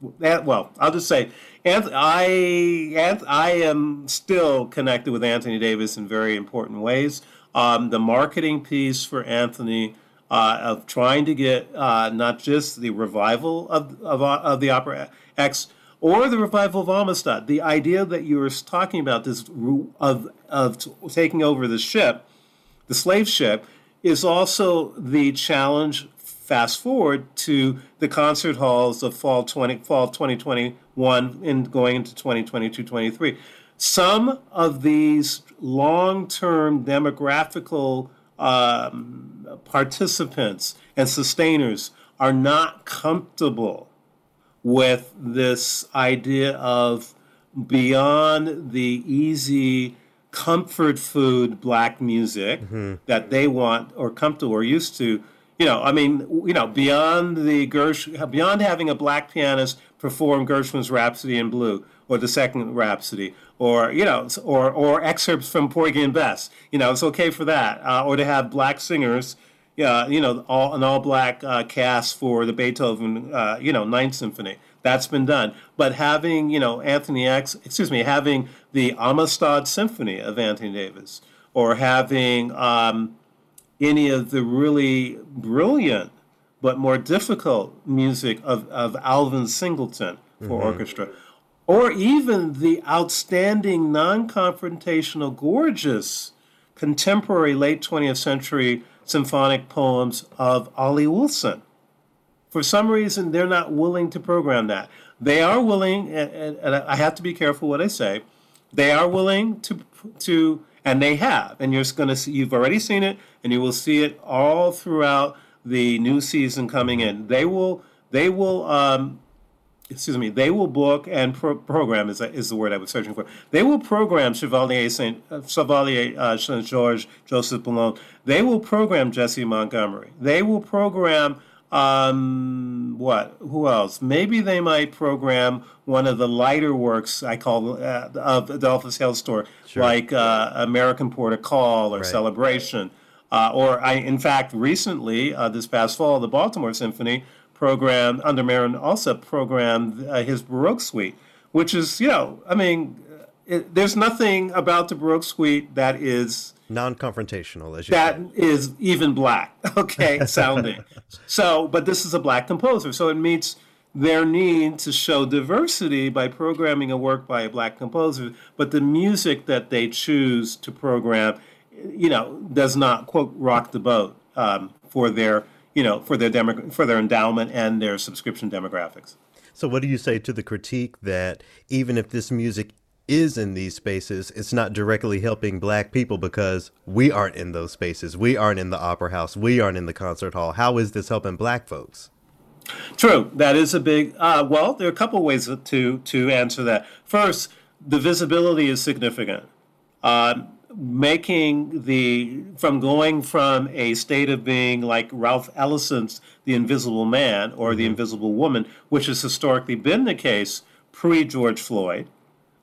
well, I'll just say, I I am still connected with Anthony Davis in very important ways. Um, the marketing piece for Anthony uh, of trying to get uh, not just the revival of, of of the opera X or the revival of Amistad, the idea that you were talking about this of of taking over the ship the slave ship is also the challenge fast forward to the concert halls of fall 20 fall 2021 and going into 2022 23 some of these long-term demographical um, participants and sustainers are not comfortable with this idea of beyond the easy comfort food black music that they want or comfortable or used to you know i mean you know beyond the Gersh, beyond having a black pianist perform gershwin's rhapsody in blue or the second rhapsody or you know or or excerpts from porgy and bess you know it's okay for that uh, or to have black singers yeah, you know, all an all black uh, cast for the Beethoven, uh, you know, Ninth Symphony. That's been done. But having, you know, Anthony X, excuse me, having the Amistad Symphony of Anthony Davis, or having um, any of the really brilliant but more difficult music of, of Alvin Singleton for orchestra, or even the outstanding non confrontational, gorgeous contemporary late 20th century symphonic poems of Olly Wilson. For some reason, they're not willing to program that. They are willing, and, I have to be careful what I say. They are willing to to, and they have, and you're going to see. You've already seen it, and you will see it all throughout the new season coming in. They will. They will. Um, excuse me, they will book and pro- program is, is the word I was searching for. They will program Chevalier Saint uh, Chevalier uh, Saint George Joseph Boulogne. They will program Jessie Montgomery. They will program um, what? Who else? Maybe they might program one of the lighter works I call uh, of Adolphus Hailstork, like uh, American Port of Call or Celebration. Uh, or I, in fact, recently, uh, this past fall, the Baltimore Symphony programmed under Marin Alsop programmed uh, his Baroque suite, which is, you know, I mean, it, there's nothing about the Baroque suite that is Non-confrontational, as you that is even black, okay, sounding. so, but this is a black composer, so it meets their need to show diversity by programming a work by a black composer, but the music that they choose to program, you know, does not quote rock the boat um, for their, you know, for their demo- for their endowment and their subscription demographics. So, what do you say to the critique that even if this music is in these spaces, it's not directly helping black people because we aren't in those spaces. We aren't in the opera house. We aren't in the concert hall. How is this helping black folks? True, that is a big. Uh, well, there are a couple ways to to answer that. First, the visibility is significant. Uh, making the from going from a state of being like Ralph Ellison's The Invisible Man or The Invisible Woman, which has historically been the case pre George Floyd,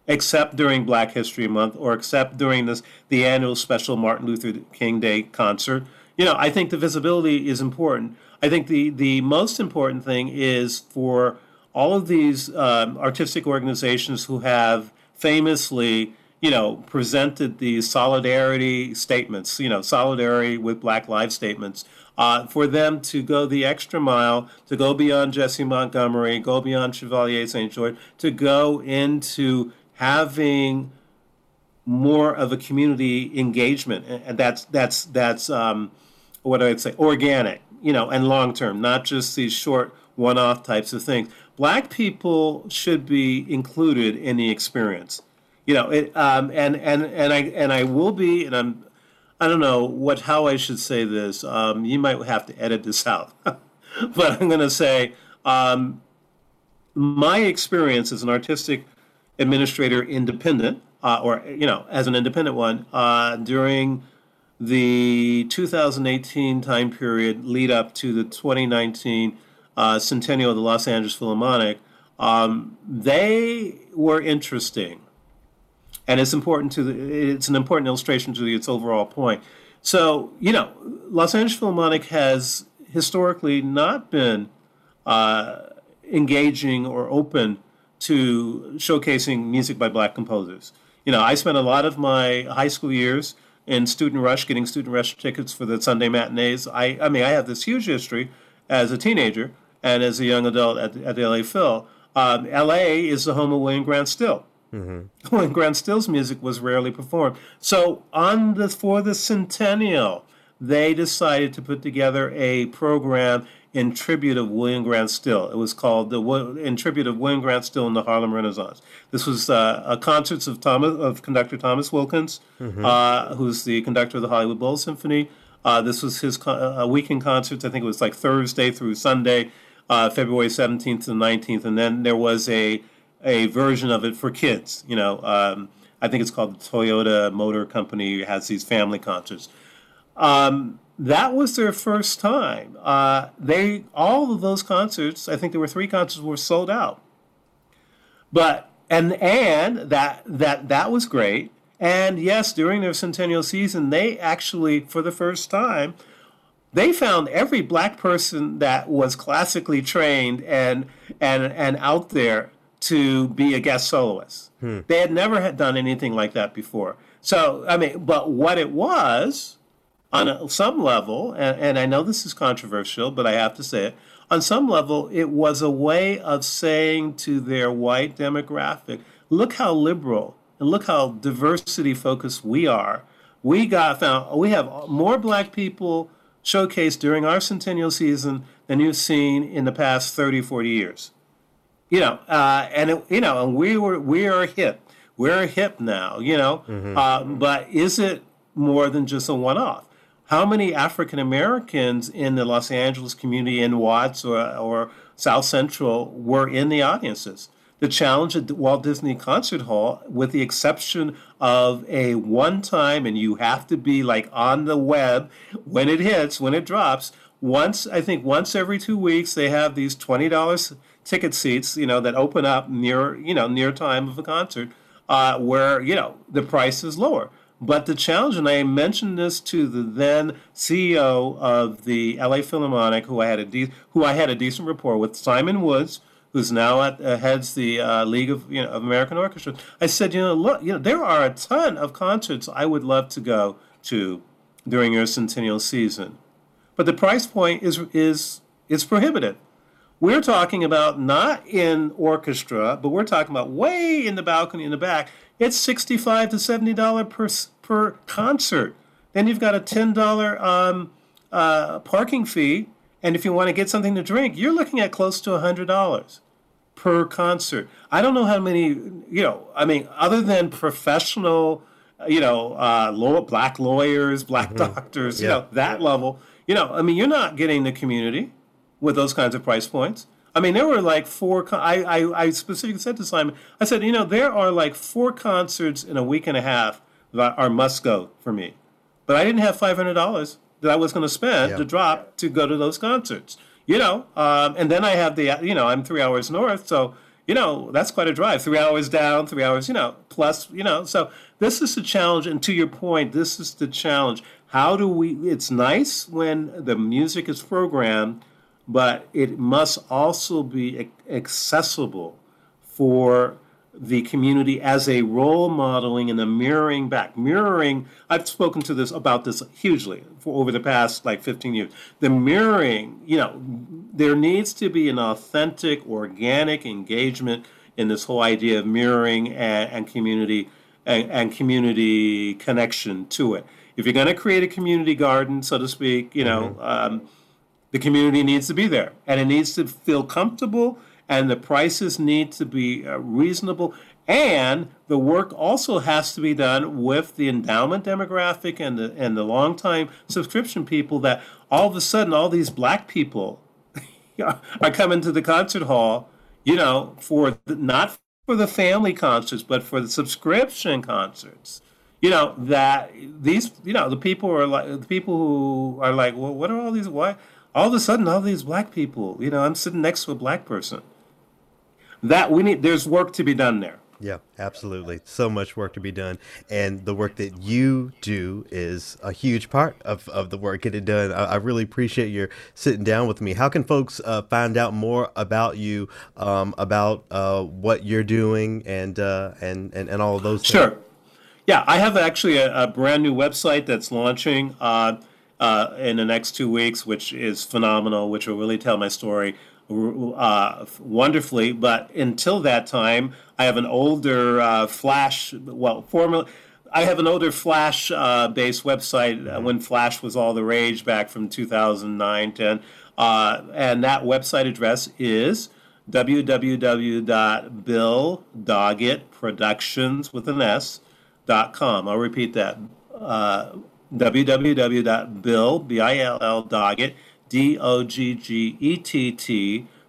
except during Black History Month or except during this the annual special Martin Luther King Day concert. you know, I think the visibility is important. I think the the most important thing is for all of these um, artistic organizations who have famously, you know, presented these solidarity statements, you know, solidarity with Black Lives statements, uh, for them to go the extra mile, to go beyond Jessie Montgomery, go beyond Chevalier St. George, to go into having more of a community engagement, and that's that's that's um, what I'd say organic, you know, and long term, not just these short one-off types of things. Black people should be included in the experience, you know, it, um, and and and I and I will be, and I'm, I don't know what how I should say this. Um, you might have to edit this out, but I'm going to say um, my experience as an artistic administrator independent, uh, or you know, as an independent one, uh, during the 2018 time period lead up to the 2019 uh, centennial of the Los Angeles Philharmonic, um, they were interesting, and it's important to the, it's an important illustration to its overall point. So you know, Los Angeles Philharmonic has historically not been uh, engaging or open to showcasing music by black composers. You know, I spent a lot of my high school years in student rush, getting student rush tickets for the Sunday matinees. I, I mean, I have this huge history as a teenager and as a young adult at, at the LA Phil. Um, LA is the home of William Grant Still. William Grant Still's music was rarely performed. So on the for the centennial, they decided to put together a program in tribute of William Grant Still. It was called the in tribute of William Grant Still in the Harlem Renaissance. This was uh, a concerts of Thomas of conductor Thomas Wilkins, uh, who's the conductor of the Hollywood Bowl Symphony. Uh, this was his co- uh, weekend concerts. I think it was like Thursday through Sunday, uh, February seventeenth to nineteenth, and then there was a a version of it for kids. You know, um, I think it's called the Toyota Motor Company has these family concerts. Um, that was their first time. Uh, they all of those concerts, I think there were three concerts, were sold out. But and and that that that was great. And yes, during their centennial season, they actually, for the first time, they found every black person that was classically trained and and and out there to be a guest soloist. Hmm. They had never had done anything like that before. So I mean, but what it was on a, some level, and, and I know this is controversial, but I have to say it. On some level, it was a way of saying to their white demographic, "Look how liberal and look how diversity focused we are. We got found. We have more black people showcased during our centennial season than you've seen in the past 30, 40 years. You know, uh, and it, you know, and we were we are hip. We're hip now. You know, uh, but is it more than just a one-off? How many African Americans in the Los Angeles community in Watts or, or South Central were in the audiences? The challenge at Walt Disney Concert Hall, with the exception of a one time, and you have to be like on the web when it hits, when it drops. Once, I think once every two weeks, they have these $20 ticket seats, you know, that open up near, you know, near time of a concert, uh, where, you know, the price is lower. But the challenge, and I mentioned this to the then CEO of the LA Philharmonic, who I had a de- who I had a decent rapport with, Simon Woods, who's now at uh, heads the uh, League of you know of American Orchestras. I said, you know, look, you know, there are a ton of concerts I would love to go to during your centennial season, but the price point is is is prohibitive. We're talking about not in orchestra, but we're talking about way in the balcony in the back. It's sixty-five to seventy dollar per per concert. Then you've got a ten dollar um, uh, parking fee, and if you want to get something to drink, you're looking at close to hundred dollars per concert. I don't know how many, you know, I mean, other than professional, you know, uh, law, black lawyers, black doctors, you know, that level, you know, I mean, you're not getting the community with those kinds of price points. I mean, there were like four. I, I I specifically said to Simon, I said, you know, there are like four concerts in a week and a half that are must go for me, but I didn't have five hundred dollars that I was going to spend Yeah. to drop to go to those concerts. You know, um, and then I have the you know I'm three hours north, so you know that's quite a drive. Three hours down, three hours, you know, plus you know. So this is the challenge, and to your point, this is the challenge. how do we? It's nice when the music is programmed, but it must also be accessible for the community as a role modeling and a mirroring back. Mirroring, I've spoken to this about this hugely for over the past like 15 years. The mirroring, you know, there needs to be an authentic, organic engagement in this whole idea of mirroring and, and community and, and community connection to it. If you're going to create a community garden, so to speak, you know, um, the community needs to be there and it needs to feel comfortable and the prices need to be uh, reasonable and the work also has to be done with the endowment demographic and the and the long time subscription people that all of a sudden all these black people are coming to the concert hall you know for the, not for the family concerts but for the subscription concerts. You know that these you know the people are like the people who are like well what are all these why all of a sudden all these black people you know i'm sitting next to a black person that we need there's work to be done there Yeah, absolutely. So much work to be done. And the work that you do is a huge part of, of the work getting done. I, I really appreciate your sitting down with me. How can folks uh, find out more about you, um, about uh, what you're doing, and, uh, and, and, and all of those things? Sure. Yeah, I have actually a, a brand new website that's launching uh, in the next two weeks, which is phenomenal, which will really tell my story uh, wonderfully. But until that time, I have an older uh, Flash, well, formerly. I have an older Flash uh, based website uh, when Flash was all the rage back from 2009 10. Uh, and that website address is www.billdoggett.productions with an S dot com. I'll repeat that. Uh, www.bill,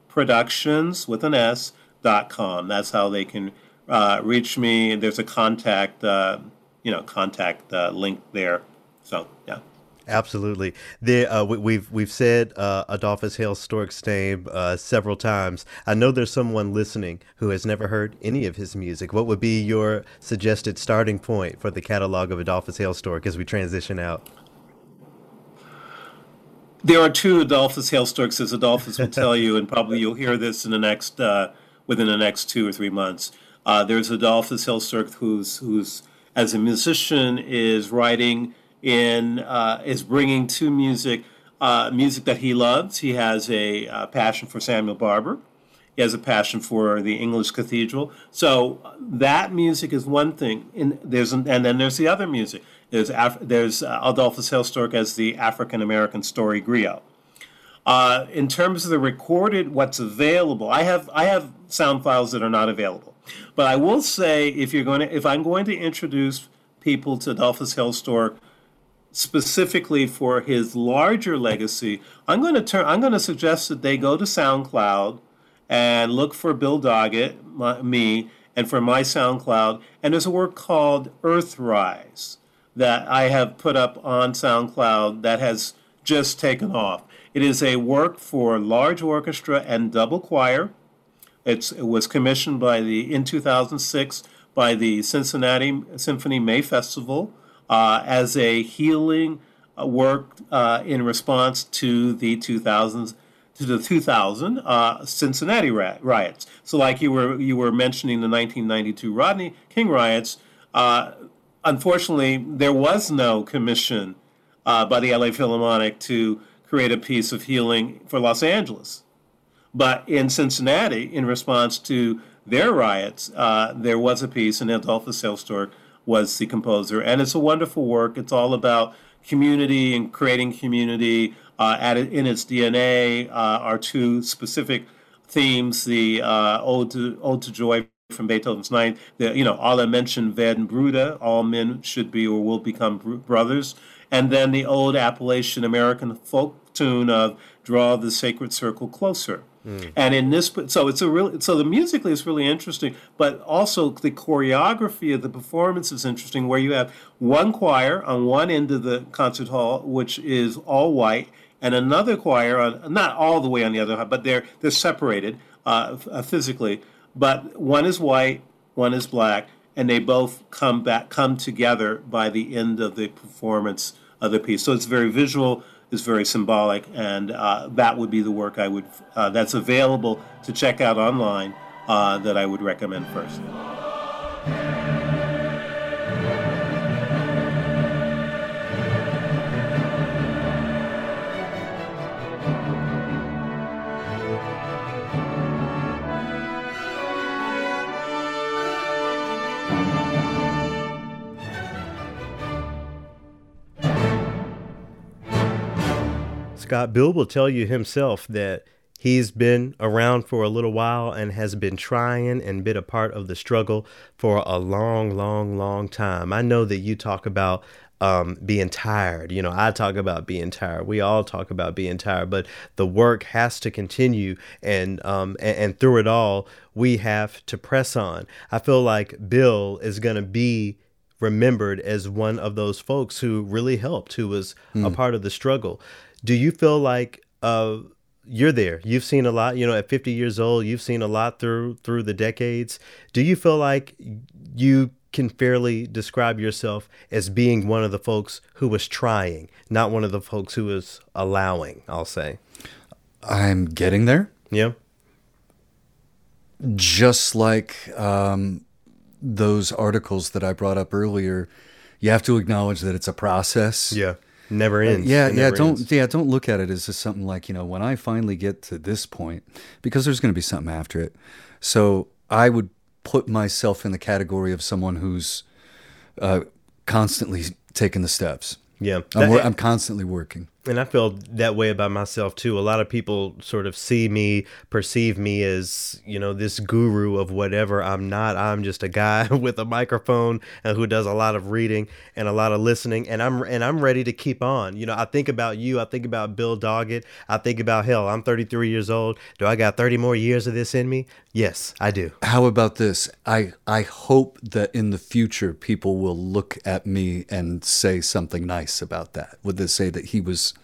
productions with an S dot com. That's how they can uh, reach me. There's a contact, uh, you know, contact uh, link there. So. Absolutely. There, uh, we, we've we've said uh, Adolphus Hailstork's name uh, several times. I know there's someone listening who has never heard any of his music. What would be your suggested starting point for the catalog of Adolphus Hailstork as we transition out? There are two Adolphus Hailstorks, as Adolphus will tell you, and probably you'll hear this in the next uh, within the next two or three months. Uh, there's Adolphus Hailstork, who's who's as a musician is writing in uh, is bringing to music uh, music that he loves. He has a uh, passion for Samuel Barber. He has a passion for the English cathedral. So uh, that music is one thing. And there's and then there's the other music. There's Af- there's uh, Adolphus Hailstork as the African American story griot. Uh, in terms of the recorded, what's available, I have I have sound files that are not available. But I will say, if you're going to, if I'm going to introduce people to Adolphus Hailstork specifically for his larger legacy, I'm going to turn. I'm going to suggest that they go to SoundCloud and look for Bill Doggett, my, me, and for my SoundCloud. And there's a work called Earthrise that I have put up on SoundCloud that has just taken off. It is a work for large orchestra and double choir. It's, it was commissioned by the in 2006 by the Cincinnati Symphony May Festival uh, as a healing uh, work uh, in response to the 2000s to the 2000 uh, Cincinnati riots. So, like you were you were mentioning the 1992 Rodney King riots. Uh, unfortunately, there was no commission uh, by the LA Philharmonic to create a piece of healing for Los Angeles. But in Cincinnati, in response to their riots, uh, there was a piece, and Adolphus Hailstork was the composer. And it's a wonderful work. It's all about community and creating community. Uh, in its DNA uh, are two specific themes: the uh, ode to ode to joy from Beethoven's Ninth. The you know alle Menschen werden Brüder, all men should be or will become brothers, and then the old Appalachian American folk tune of draw the sacred circle closer. And in this, so it's a real, so the musically is really interesting, but also the choreography of the performance is interesting, where you have one choir on one end of the concert hall, which is all white, and another choir on not all the way on the other but they're they're separated uh, uh, physically, but one is white, one is black, and they both come back come together by the end of the performance of the piece. So it's very visual, it's very symbolic, and uh, that would be the work I would uh, that's available to check out online uh, that I would recommend first. Scott Bill will tell you himself that he's been around for a little while and has been trying and been a part of the struggle for a long, long, long time. I know that you talk about um, being tired. You know, I talk about being tired. We all talk about being tired, but the work has to continue, and um, and, and through it all, we have to press on. I feel like Bill is going to be remembered as one of those folks who really helped, who was a part of the struggle. Do you feel like uh, you're there? You've seen a lot. You know, at 50 years old, you've seen a lot through through the decades. Do you feel like you can fairly describe yourself as being one of the folks who was trying, not one of the folks who was allowing? I'll say. I'm getting there. Yeah. Just like um, those articles that I brought up earlier, you have to acknowledge that it's a process. Yeah. Never ends. Yeah, yeah. Don't ends. yeah. Don't look at it as just something like you know when I finally get to this point, because there's going to be something after it. So I would put myself in the category of someone who's uh, constantly taking the steps. Yeah. I'm, That- I'm constantly working. And I feel that way about myself too. A lot of people sort of see me, perceive me as, you know, this guru of whatever. I'm not. I'm just a guy with a microphone and who does a lot of reading and a lot of listening. And I'm and I'm ready to keep on. You know, I think about you. I think about Bill Doggett. I think about hell. I'm 33 years old. Do I got 30 more years of this in me? Yes, I do. How about this? I I hope that in the future people will look at me and say something nice about that. Would they say that he was,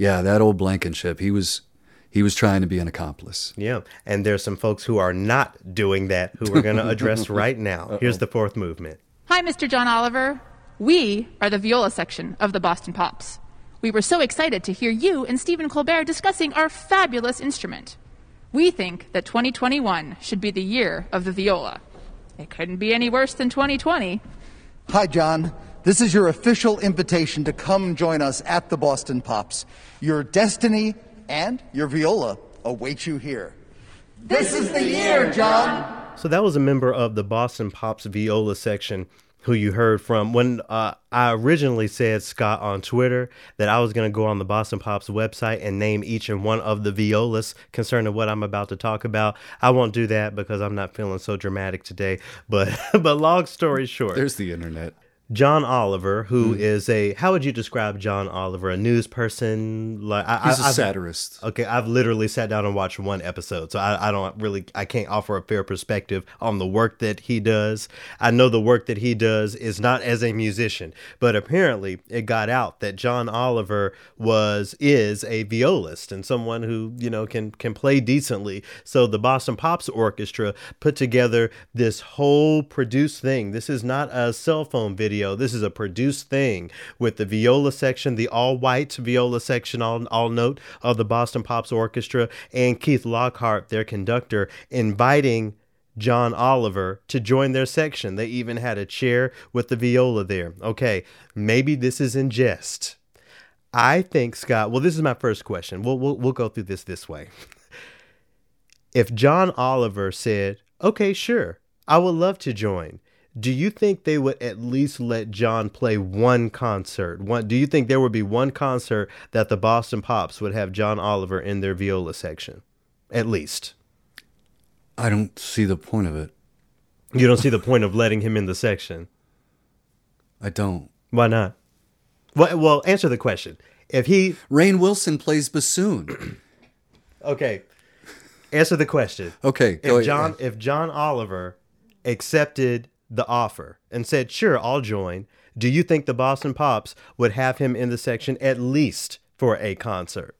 yeah, that old Blankenship? He was, he was trying to be an accomplice. Yeah. And there's some folks who are not doing that who we're going to address right now. Here's the fourth movement. Hi, Mr. John Oliver. We are the viola section of the Boston Pops. We were so excited to hear you and Stephen Colbert discussing our fabulous instrument. We think that 2021 should be the year of the viola. It couldn't be any worse than 2020. Hi, John. This is your official invitation to come join us at the Boston Pops. Your destiny and your viola await you here. This is the year, John. So that was a member of the Boston Pops viola section who you heard from when uh, I originally said Scott on Twitter that I was going to go on the Boston Pops website and name each and one of the violas concerning what I'm about to talk about. I won't do that because I'm not feeling so dramatic today. But but long story short, There's the internet. John Oliver, who hmm. is a how would you describe John Oliver? A news person? Like I, He's I, a I've- satirist. Okay, I've literally sat down and watched one episode, so I, I don't really, I can't offer a fair perspective on the work that he does. I know the work that he does is not as a musician, but apparently it got out that John Oliver was is a violist and someone who you know can can play decently. So the Boston Pops Orchestra put together this whole produced thing. This is not a cell phone video. This is a produced thing with the viola section, the all white viola section, all, all note of the Boston Pops Orchestra, and Keith Lockhart, their conductor, inviting John Oliver to join their section. They even had a chair with the viola there. Okay, maybe this is in jest. I think Scott. Well, this is my first question. We'll we'll, we'll go through this this way. if John Oliver said, "Okay, sure, I would love to join," do you think they would at least let John play one concert? One, do you think there would be one concert that the Boston Pops would have John Oliver in their viola section, at least? I don't see the point of it. You don't see the point of letting him in the section. I don't. Why not? Well, well, answer the question. If he Rainn Wilson plays bassoon. okay, answer the question. Okay, go If ahead. John, if John Oliver accepted the offer and said, "Sure, I'll join," do you think the Boston Pops would have him in the section at least for a concert?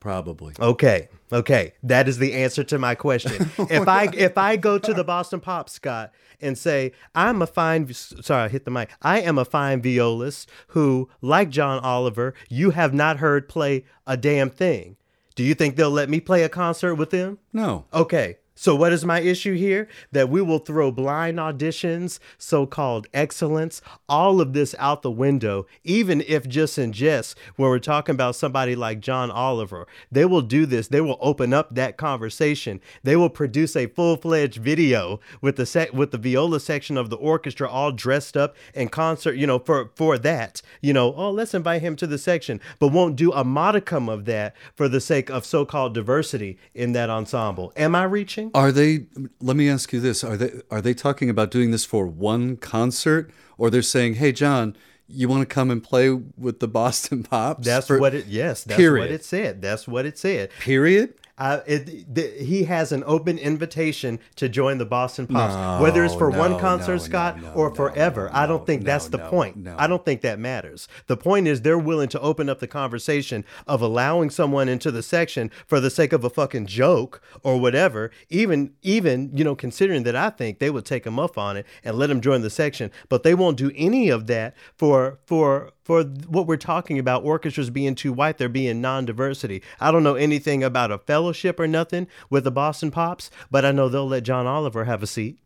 Probably. Okay. Okay. That is the answer to my question. if I if I go to the Boston Pop Scott and say, I'm a fine sorry, I hit the mic. I am a fine violist who, like John Oliver, you have not heard play a damn thing. Do you think they'll let me play a concert with them? No. Okay. So what is my issue here? That we will throw blind auditions, so-called excellence, all of this out the window, even if just in jest, when we're talking about somebody like John Oliver, they will do this. They will open up that conversation. They will produce a full-fledged video with the sec- with the viola section of the orchestra all dressed up in concert, you know, for for that. You know, oh, let's invite him to the section, but won't do a modicum of that for the sake of so-called diversity in that ensemble. Am I reaching? Are they let me ask you this. Are they are they talking about doing this for one concert or they're saying, "Hey John, you want to come and play with the Boston Pops?" That's for- what it. Yes, that's period. what it said. That's what it said. Period. Uh, it, the, he has an open invitation to join the Boston Pops, whether it's for No, one concert, no, Scott, no, or no, forever. no, I don't think no, that's the no, point. no. I don't think that matters. The point is they're willing to open up the conversation of allowing someone into the section for the sake of a fucking joke or whatever. Even, even you know, considering that I think they would take him up on it and let him join the section, but they won't do any of that for for for what we're talking about orchestras being too white they're being non-diversity i don't know anything about a fellowship or nothing with the boston pops but i know they'll let john oliver have a seat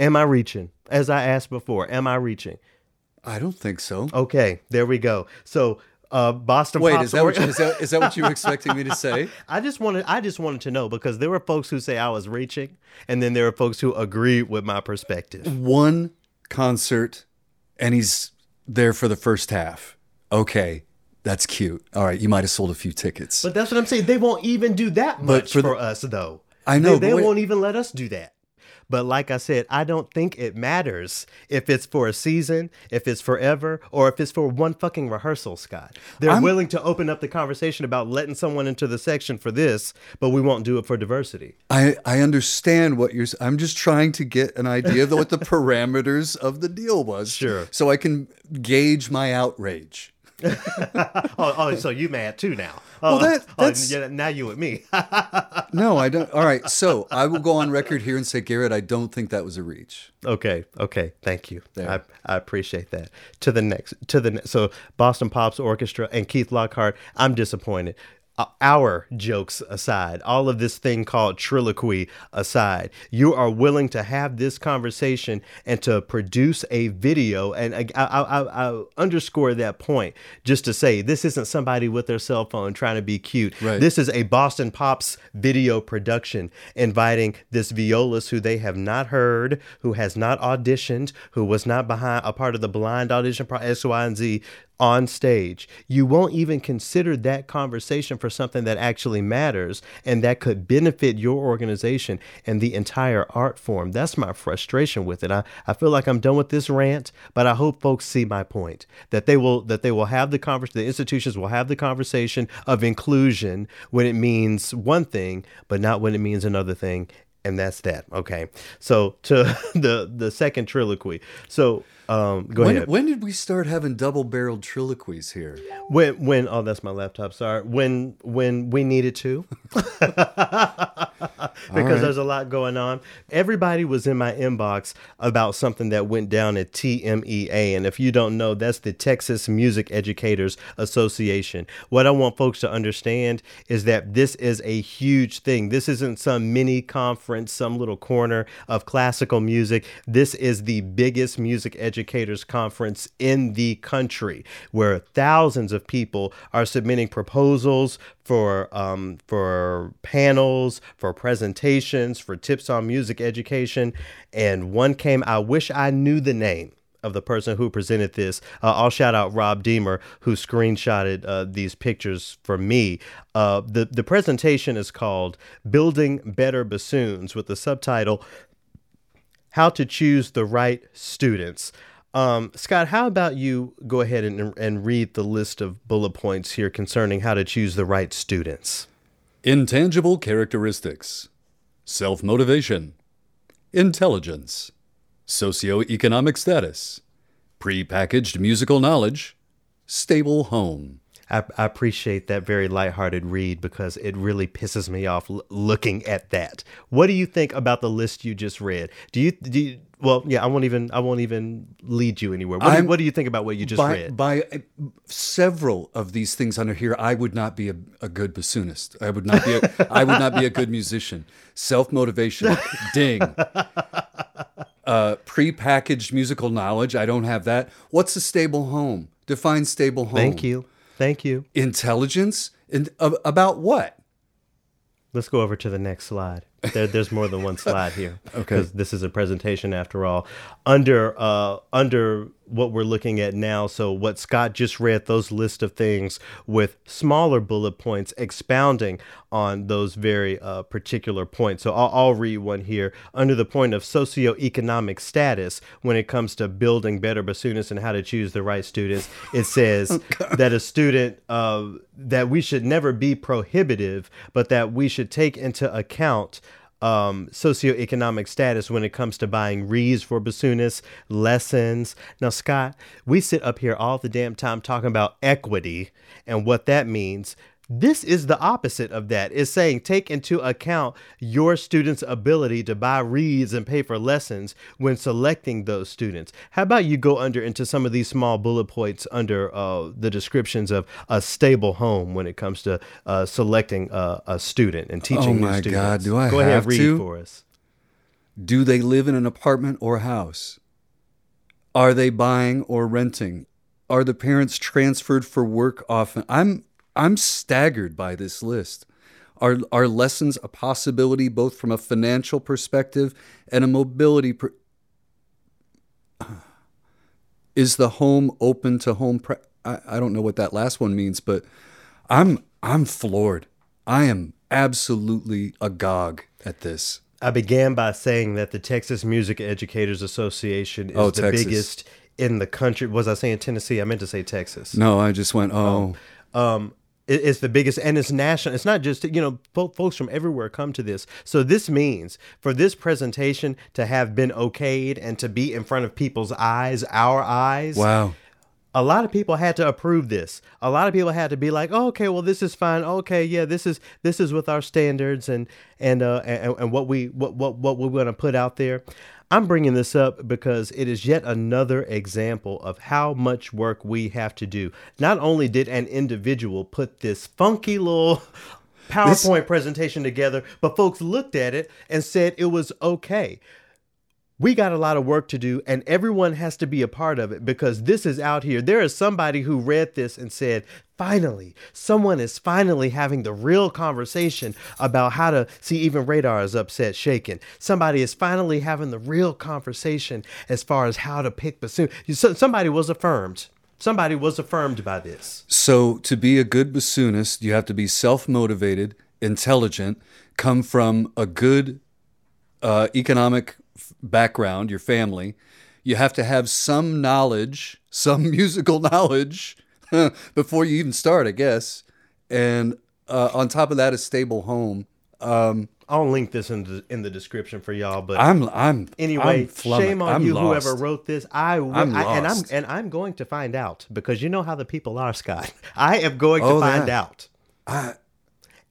am i reaching as i asked before am i reaching I don't think so. okay there we go so uh boston Wait, pops is that, what, or- is that is that what you were expecting me to say? I just wanted I just wanted to know because there were folks who say I was reaching and then there were folks who agreed with my perspective. One concert and he's there for the first half. Okay. That's cute. All right, you might have sold a few tickets. But that's what I'm saying. They won't even do that much for for, the- us, though. I know, They, they won't even let us do that. But like I said, I don't think it matters if it's for a season, if it's forever, or if it's for one fucking rehearsal, Scott. They're I'm- willing to open up the conversation about letting someone into the section for this, but we won't do it for diversity. I, I understand what you're. I'm just trying to get an idea of what the parameters of the deal was. Sure. So I can gauge my outrage. Oh, oh so you mad too now? Well, Oh, that- oh, that's- yeah, now you with me. No, I don't. All right. So I will go on record here and say, Garrett, I don't think that was a reach. Okay, okay, thank you. There. I, I appreciate that. To the next, to the ne- so Boston Pops Orchestra and Keith Lockhart. I'm disappointed. Uh, Our jokes aside, all of this thing called Trilloquy aside, you are willing to have this conversation and to produce a video. And I, I, I, I underscore that point just to say this isn't somebody with their cell phone trying to be cute. Right. This is a Boston Pops video production inviting this violist who they have not heard, who has not auditioned, who was not behind a part of the blind audition pro X, Y, and Z on stage. You won't even consider that conversation for something that actually matters and that could benefit your organization and the entire art form. That's my frustration with it. I, I feel like I'm done with this rant, but I hope folks see my point. That they will that they will have the convers the institutions will have the conversation of inclusion when it means one thing, but not when it means another thing. And that's that. Okay. So to the the second Trilloquy. So um go When, ahead. when did we start having double barreled Trilloquies here? When when oh that's my laptop. Sorry. When when we needed to. because there's a lot going on. Everybody was in my inbox about something that went down at TMEA and if you don't know that's the Texas Music Educators Association. What I want folks to understand is that this is a huge thing. This isn't some mini conference, some little corner of classical music. This is the biggest music educators conference in the country where thousands of people are submitting proposals for um, for panels, for presentations, for tips on music education. And one came, I wish I knew the name of the person who presented this. Uh, I'll shout out Rob Deemer, who screenshotted uh, these pictures for me. Uh, the, the presentation is called Building Better Bassoons with the subtitle How to Choose the Right Students. Um, Scott, how about you go ahead and, and read the list of bullet points here concerning how to choose the right students? Intangible characteristics, self motivation, intelligence, socioeconomic status, prepackaged musical knowledge, stable home. I, I appreciate that very lighthearted read because it really pisses me off l- looking at that. What do you think about the list you just read? Do you do you, well? Yeah, I won't even I won't even lead you anywhere. What, do, what do you think about what you just by, read? by uh, several of these things under here, I would not be a, a good bassoonist. I would not be. A, I would not be a good musician. Self motivation, ding. Uh, pre-packaged musical knowledge. I don't have that. What's a stable home? Define stable home. Thank you, thank you. Intelligence. In, uh, about what? Let's go over to the next slide. There, there's more than one slide here. Okay. This is a presentation after all. Under uh, under what we're looking at now, so what Scott just read, those list of things with smaller bullet points expounding on those very uh, particular points. So I'll, I'll read one here. Under the point of socioeconomic status, when it comes to building better bassoonists and how to choose the right students, it says that a student uh, that we should never be prohibitive, but that we should take into account um, socioeconomic status when it comes to buying reeds for bassoonists, lessons. Now, Scott, we sit up here all the damn time talking about equity and what that means. This is the opposite of that. It's saying take into account your students' ability to buy reeds and pay for lessons when selecting those students. How about you go under into some of these small bullet points under uh, the descriptions of a stable home when it comes to uh, selecting uh, a student and teaching Oh new my students? God, do I go ahead have read to? for us? Do they live in an apartment or house? Are they buying or renting? Are the parents transferred for work often? I'm I'm staggered by this list. Are are lessons a possibility both from a financial perspective and a mobility per- Is the home open to home pre- I, I don't know what that last one means, but I'm I'm floored. I am absolutely agog at this. I began by saying that the Texas Music Educators Association is Oh, the Texas. biggest in the country. Was I saying Tennessee? I meant to say Texas. No, I just went, oh, um, it- it's the biggest and it's national. It's not just you know folks from everywhere come to this. So this means for this presentation to have been okayed and to be in front of people's eyes, our eyes. wow. A lot of people had to approve this. A lot of people had to be like, oh, "Okay, well, this is fine. Okay, yeah, this is this is with our standards and and uh and, and what we what what what we're going to put out there." I'm bringing this up because it is yet another example of how much work we have to do. Not only did an individual put this funky little PowerPoint presentation together, but folks looked at it and said it was okay we got a lot of work to do and everyone has to be a part of it because this is out here. There is somebody who read this and said finally someone is finally having the real conversation about how to see even radar is upset shaken somebody is finally having the real conversation as far as how to pick bassoon somebody was affirmed. Somebody was affirmed by this. So, to be a good bassoonist, you have to be self motivated, intelligent, come from a good uh, economic background, your family. You have to have some knowledge, some musical knowledge before you even start, I guess. And uh, on top of that, a stable home. Um, i'll link this in the, in the description for y'all but I'm, I'm, Anyway, I'm shame on I'm you, lost. whoever wrote this. I, I'm I- and I'm and I'm going to find out because you know how the people are, Scott. I am going to Oh, find that. out.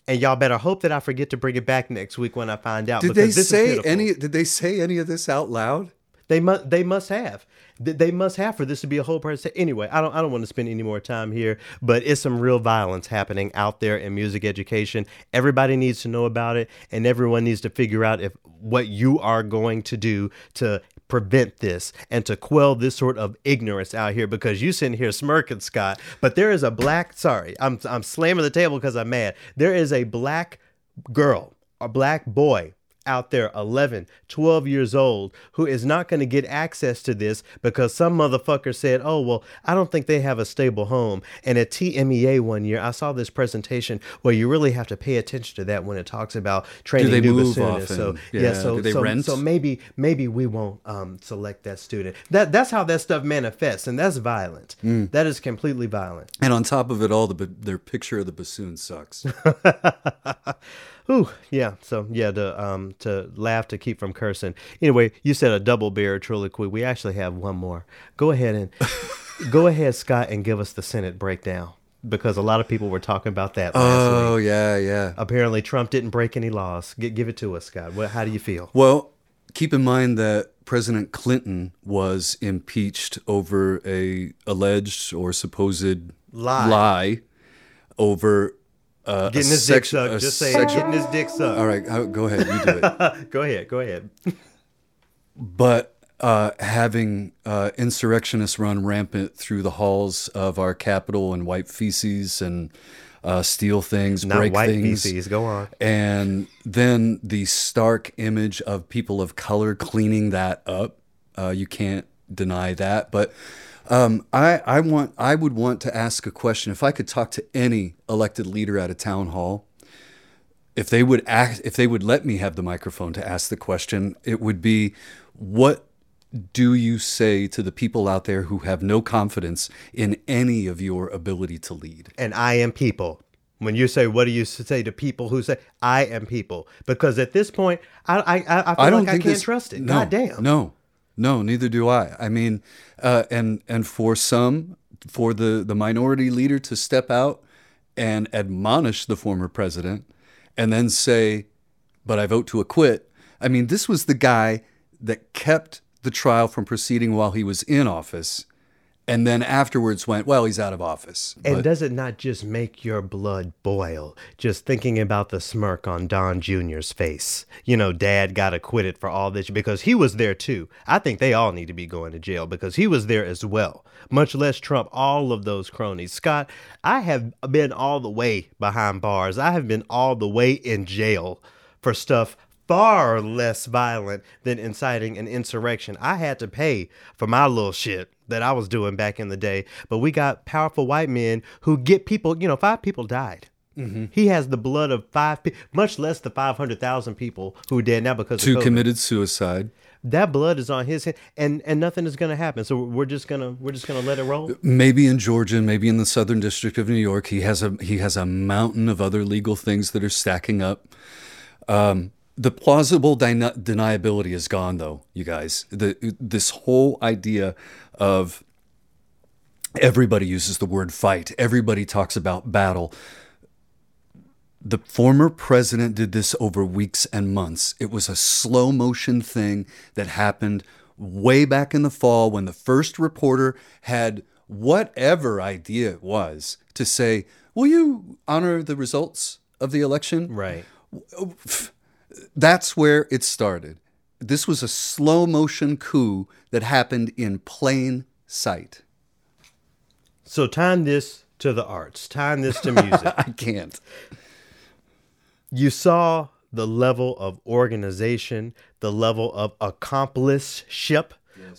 And y'all better hope that I forget to bring it back next week when I find out. Did they because this is say any? Did they say any of this out loud? They must. They must have. They must have for this to be a whole person. Anyway, I don't. I don't want to spend any more time here. But it's some real violence happening out there in music education. Everybody needs to know about it, and everyone needs to figure out if what you are going to do to prevent this and to quell this sort of ignorance out here. Because you sitting here smirking, Scott. But there is a black. Sorry, I'm. I'm slamming the table because I'm mad. There is a black girl, a black boy out there 11 12 years old who is not going to get access to this because some motherfucker said oh well i don't think they have a stable home. And at tmea one year i saw this presentation where you really have to pay attention to that when it talks about training they new move so yeah, Yeah, so do they so, rent? so maybe maybe we won't um, select that student. That that's how that stuff manifests and that's violent. Mm. that is completely violent. And on top of it all, the their picture of the bassoon sucks. Ooh, yeah. So yeah, to um to laugh to keep from cursing. Anyway, you said a double bear Trilloquy. We actually have one more. Go ahead and go ahead, Scott, and give us the Senate breakdown. because a lot of people were talking about that last week. Oh week. yeah, yeah. Apparently, Trump didn't break any laws. G- give it to us, Scott. What, how do you feel? Well, keep in mind that President Clinton was impeached over a alleged or supposed Lie. lie over uh, Getting his dick sucked. Just say it. Getting his dick sucked. All right, go ahead. You do it. go ahead. Go ahead. but uh, having uh, insurrectionists run rampant through the halls of our capital and wipe feces and uh, steal things, Not break white things. feces. Go on. And then the stark image of people of color cleaning that up. Uh, you can't deny that. But um, I, I want, I would want to ask a question. If I could talk to any elected leader at a town hall, if they would act, if they would let me have the microphone to ask the question, it would be, what do you say to the people out there who have no confidence in any of your ability to lead? and I am people. When you say, what do you say to people who say, I am people? Because at this point, I I, I I don't like I can't this- trust it. No, God damn. No, no, neither do I. I mean, uh, and and for some, for the the minority leader to step out and admonish the former president, and then say, "But I vote to acquit." I mean, this was the guy that kept the trial from proceeding while he was in office, and then afterwards went, "Well, he's out of office." And But- does it not just make your blood boil just thinking about the smirk on Don Jr.'s face? You know, dad got acquitted for all this because he was there too. I think they all need to be going to jail because he was there as well, much less Trump, all of those cronies. Scott, I have been all the way behind bars, I have been all the way in jail for stuff far less violent than inciting an insurrection. I had to pay for my little shit that I was doing back in the day, but we got powerful white men who get people, you know, five people died. He has the blood of five much less the 500,000 people who are dead now because two committed suicide. that blood is on his hand and and nothing is going to happen. So we're just going to we're just going to let it roll. maybe in Georgia, maybe in the Southern District of New York, he has a he has a mountain of other legal things that are stacking up. Um, the plausible deni- deniability is gone, though, you guys. The this whole idea of everybody uses the word fight. Everybody talks about battle. The former president did this over weeks and months. It was a slow motion thing that happened way back in the fall when the first reporter had whatever idea it was to say, Will you honor the results of the election? Right. That's where it started. This was a slow motion coup that happened in plain sight. So time this to the arts. Time this to music. I can't. you saw the level of organization, the level of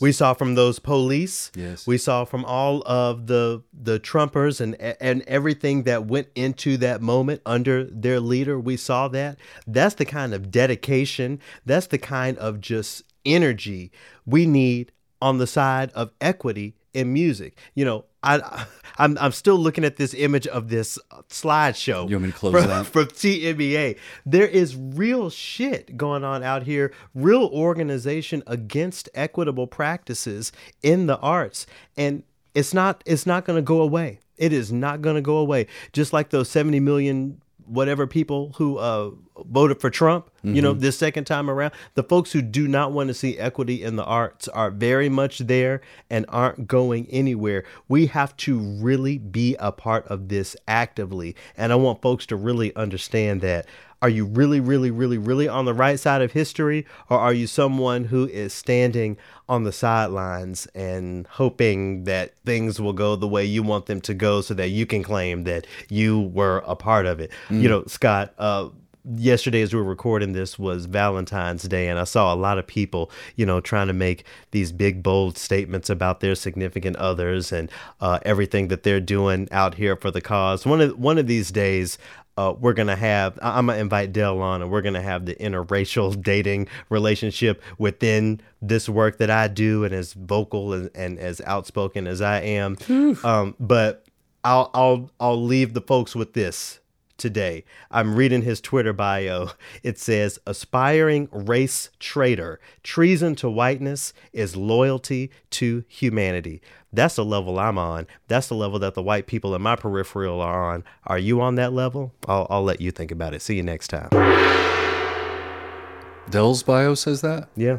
we saw from those police. Yes. We saw from all of the the Trumpers and and everything that went into that moment under their leader. We saw that. That's the kind of dedication. That's the kind of just energy we need on the side of equity in music. You know, I I'm I'm still looking at this image of this slideshow. You want me to close from, out? from TMEA. There is real shit going on out here, real organization against equitable practices in the arts. And it's not it's not gonna go away. It is not gonna go away. Just like those 70 million whatever people who uh, voted for Trump, you know, this second time around, the folks who do not want to see equity in the arts are very much there and aren't going anywhere. We have to really be a part of this actively. And I want folks to really understand that. Are you really, really, really, really on the right side of history? Or are you someone who is standing on the sidelines and hoping that things will go the way you want them to go so that you can claim that you were a part of it? You know, Scott, uh, yesterday as we were recording this was Valentine's Day and I saw a lot of people, you know, trying to make these big bold statements about their significant others and uh, everything that they're doing out here for the cause. One of one of these days uh, we're gonna have I- I'm gonna invite Dell on and we're gonna have the interracial dating relationship within this work that I do and as vocal and, and as outspoken as I am. Um, but I'll I'll I'll leave the folks with this today. I'm reading his Twitter bio. It says, aspiring race traitor. Treason to whiteness is loyalty to humanity. That's the level I'm on. That's the level that the white people in my peripheral are on. Are you on that level? I'll, I'll let you think about it. See you next time. Dell's bio says that? Yeah.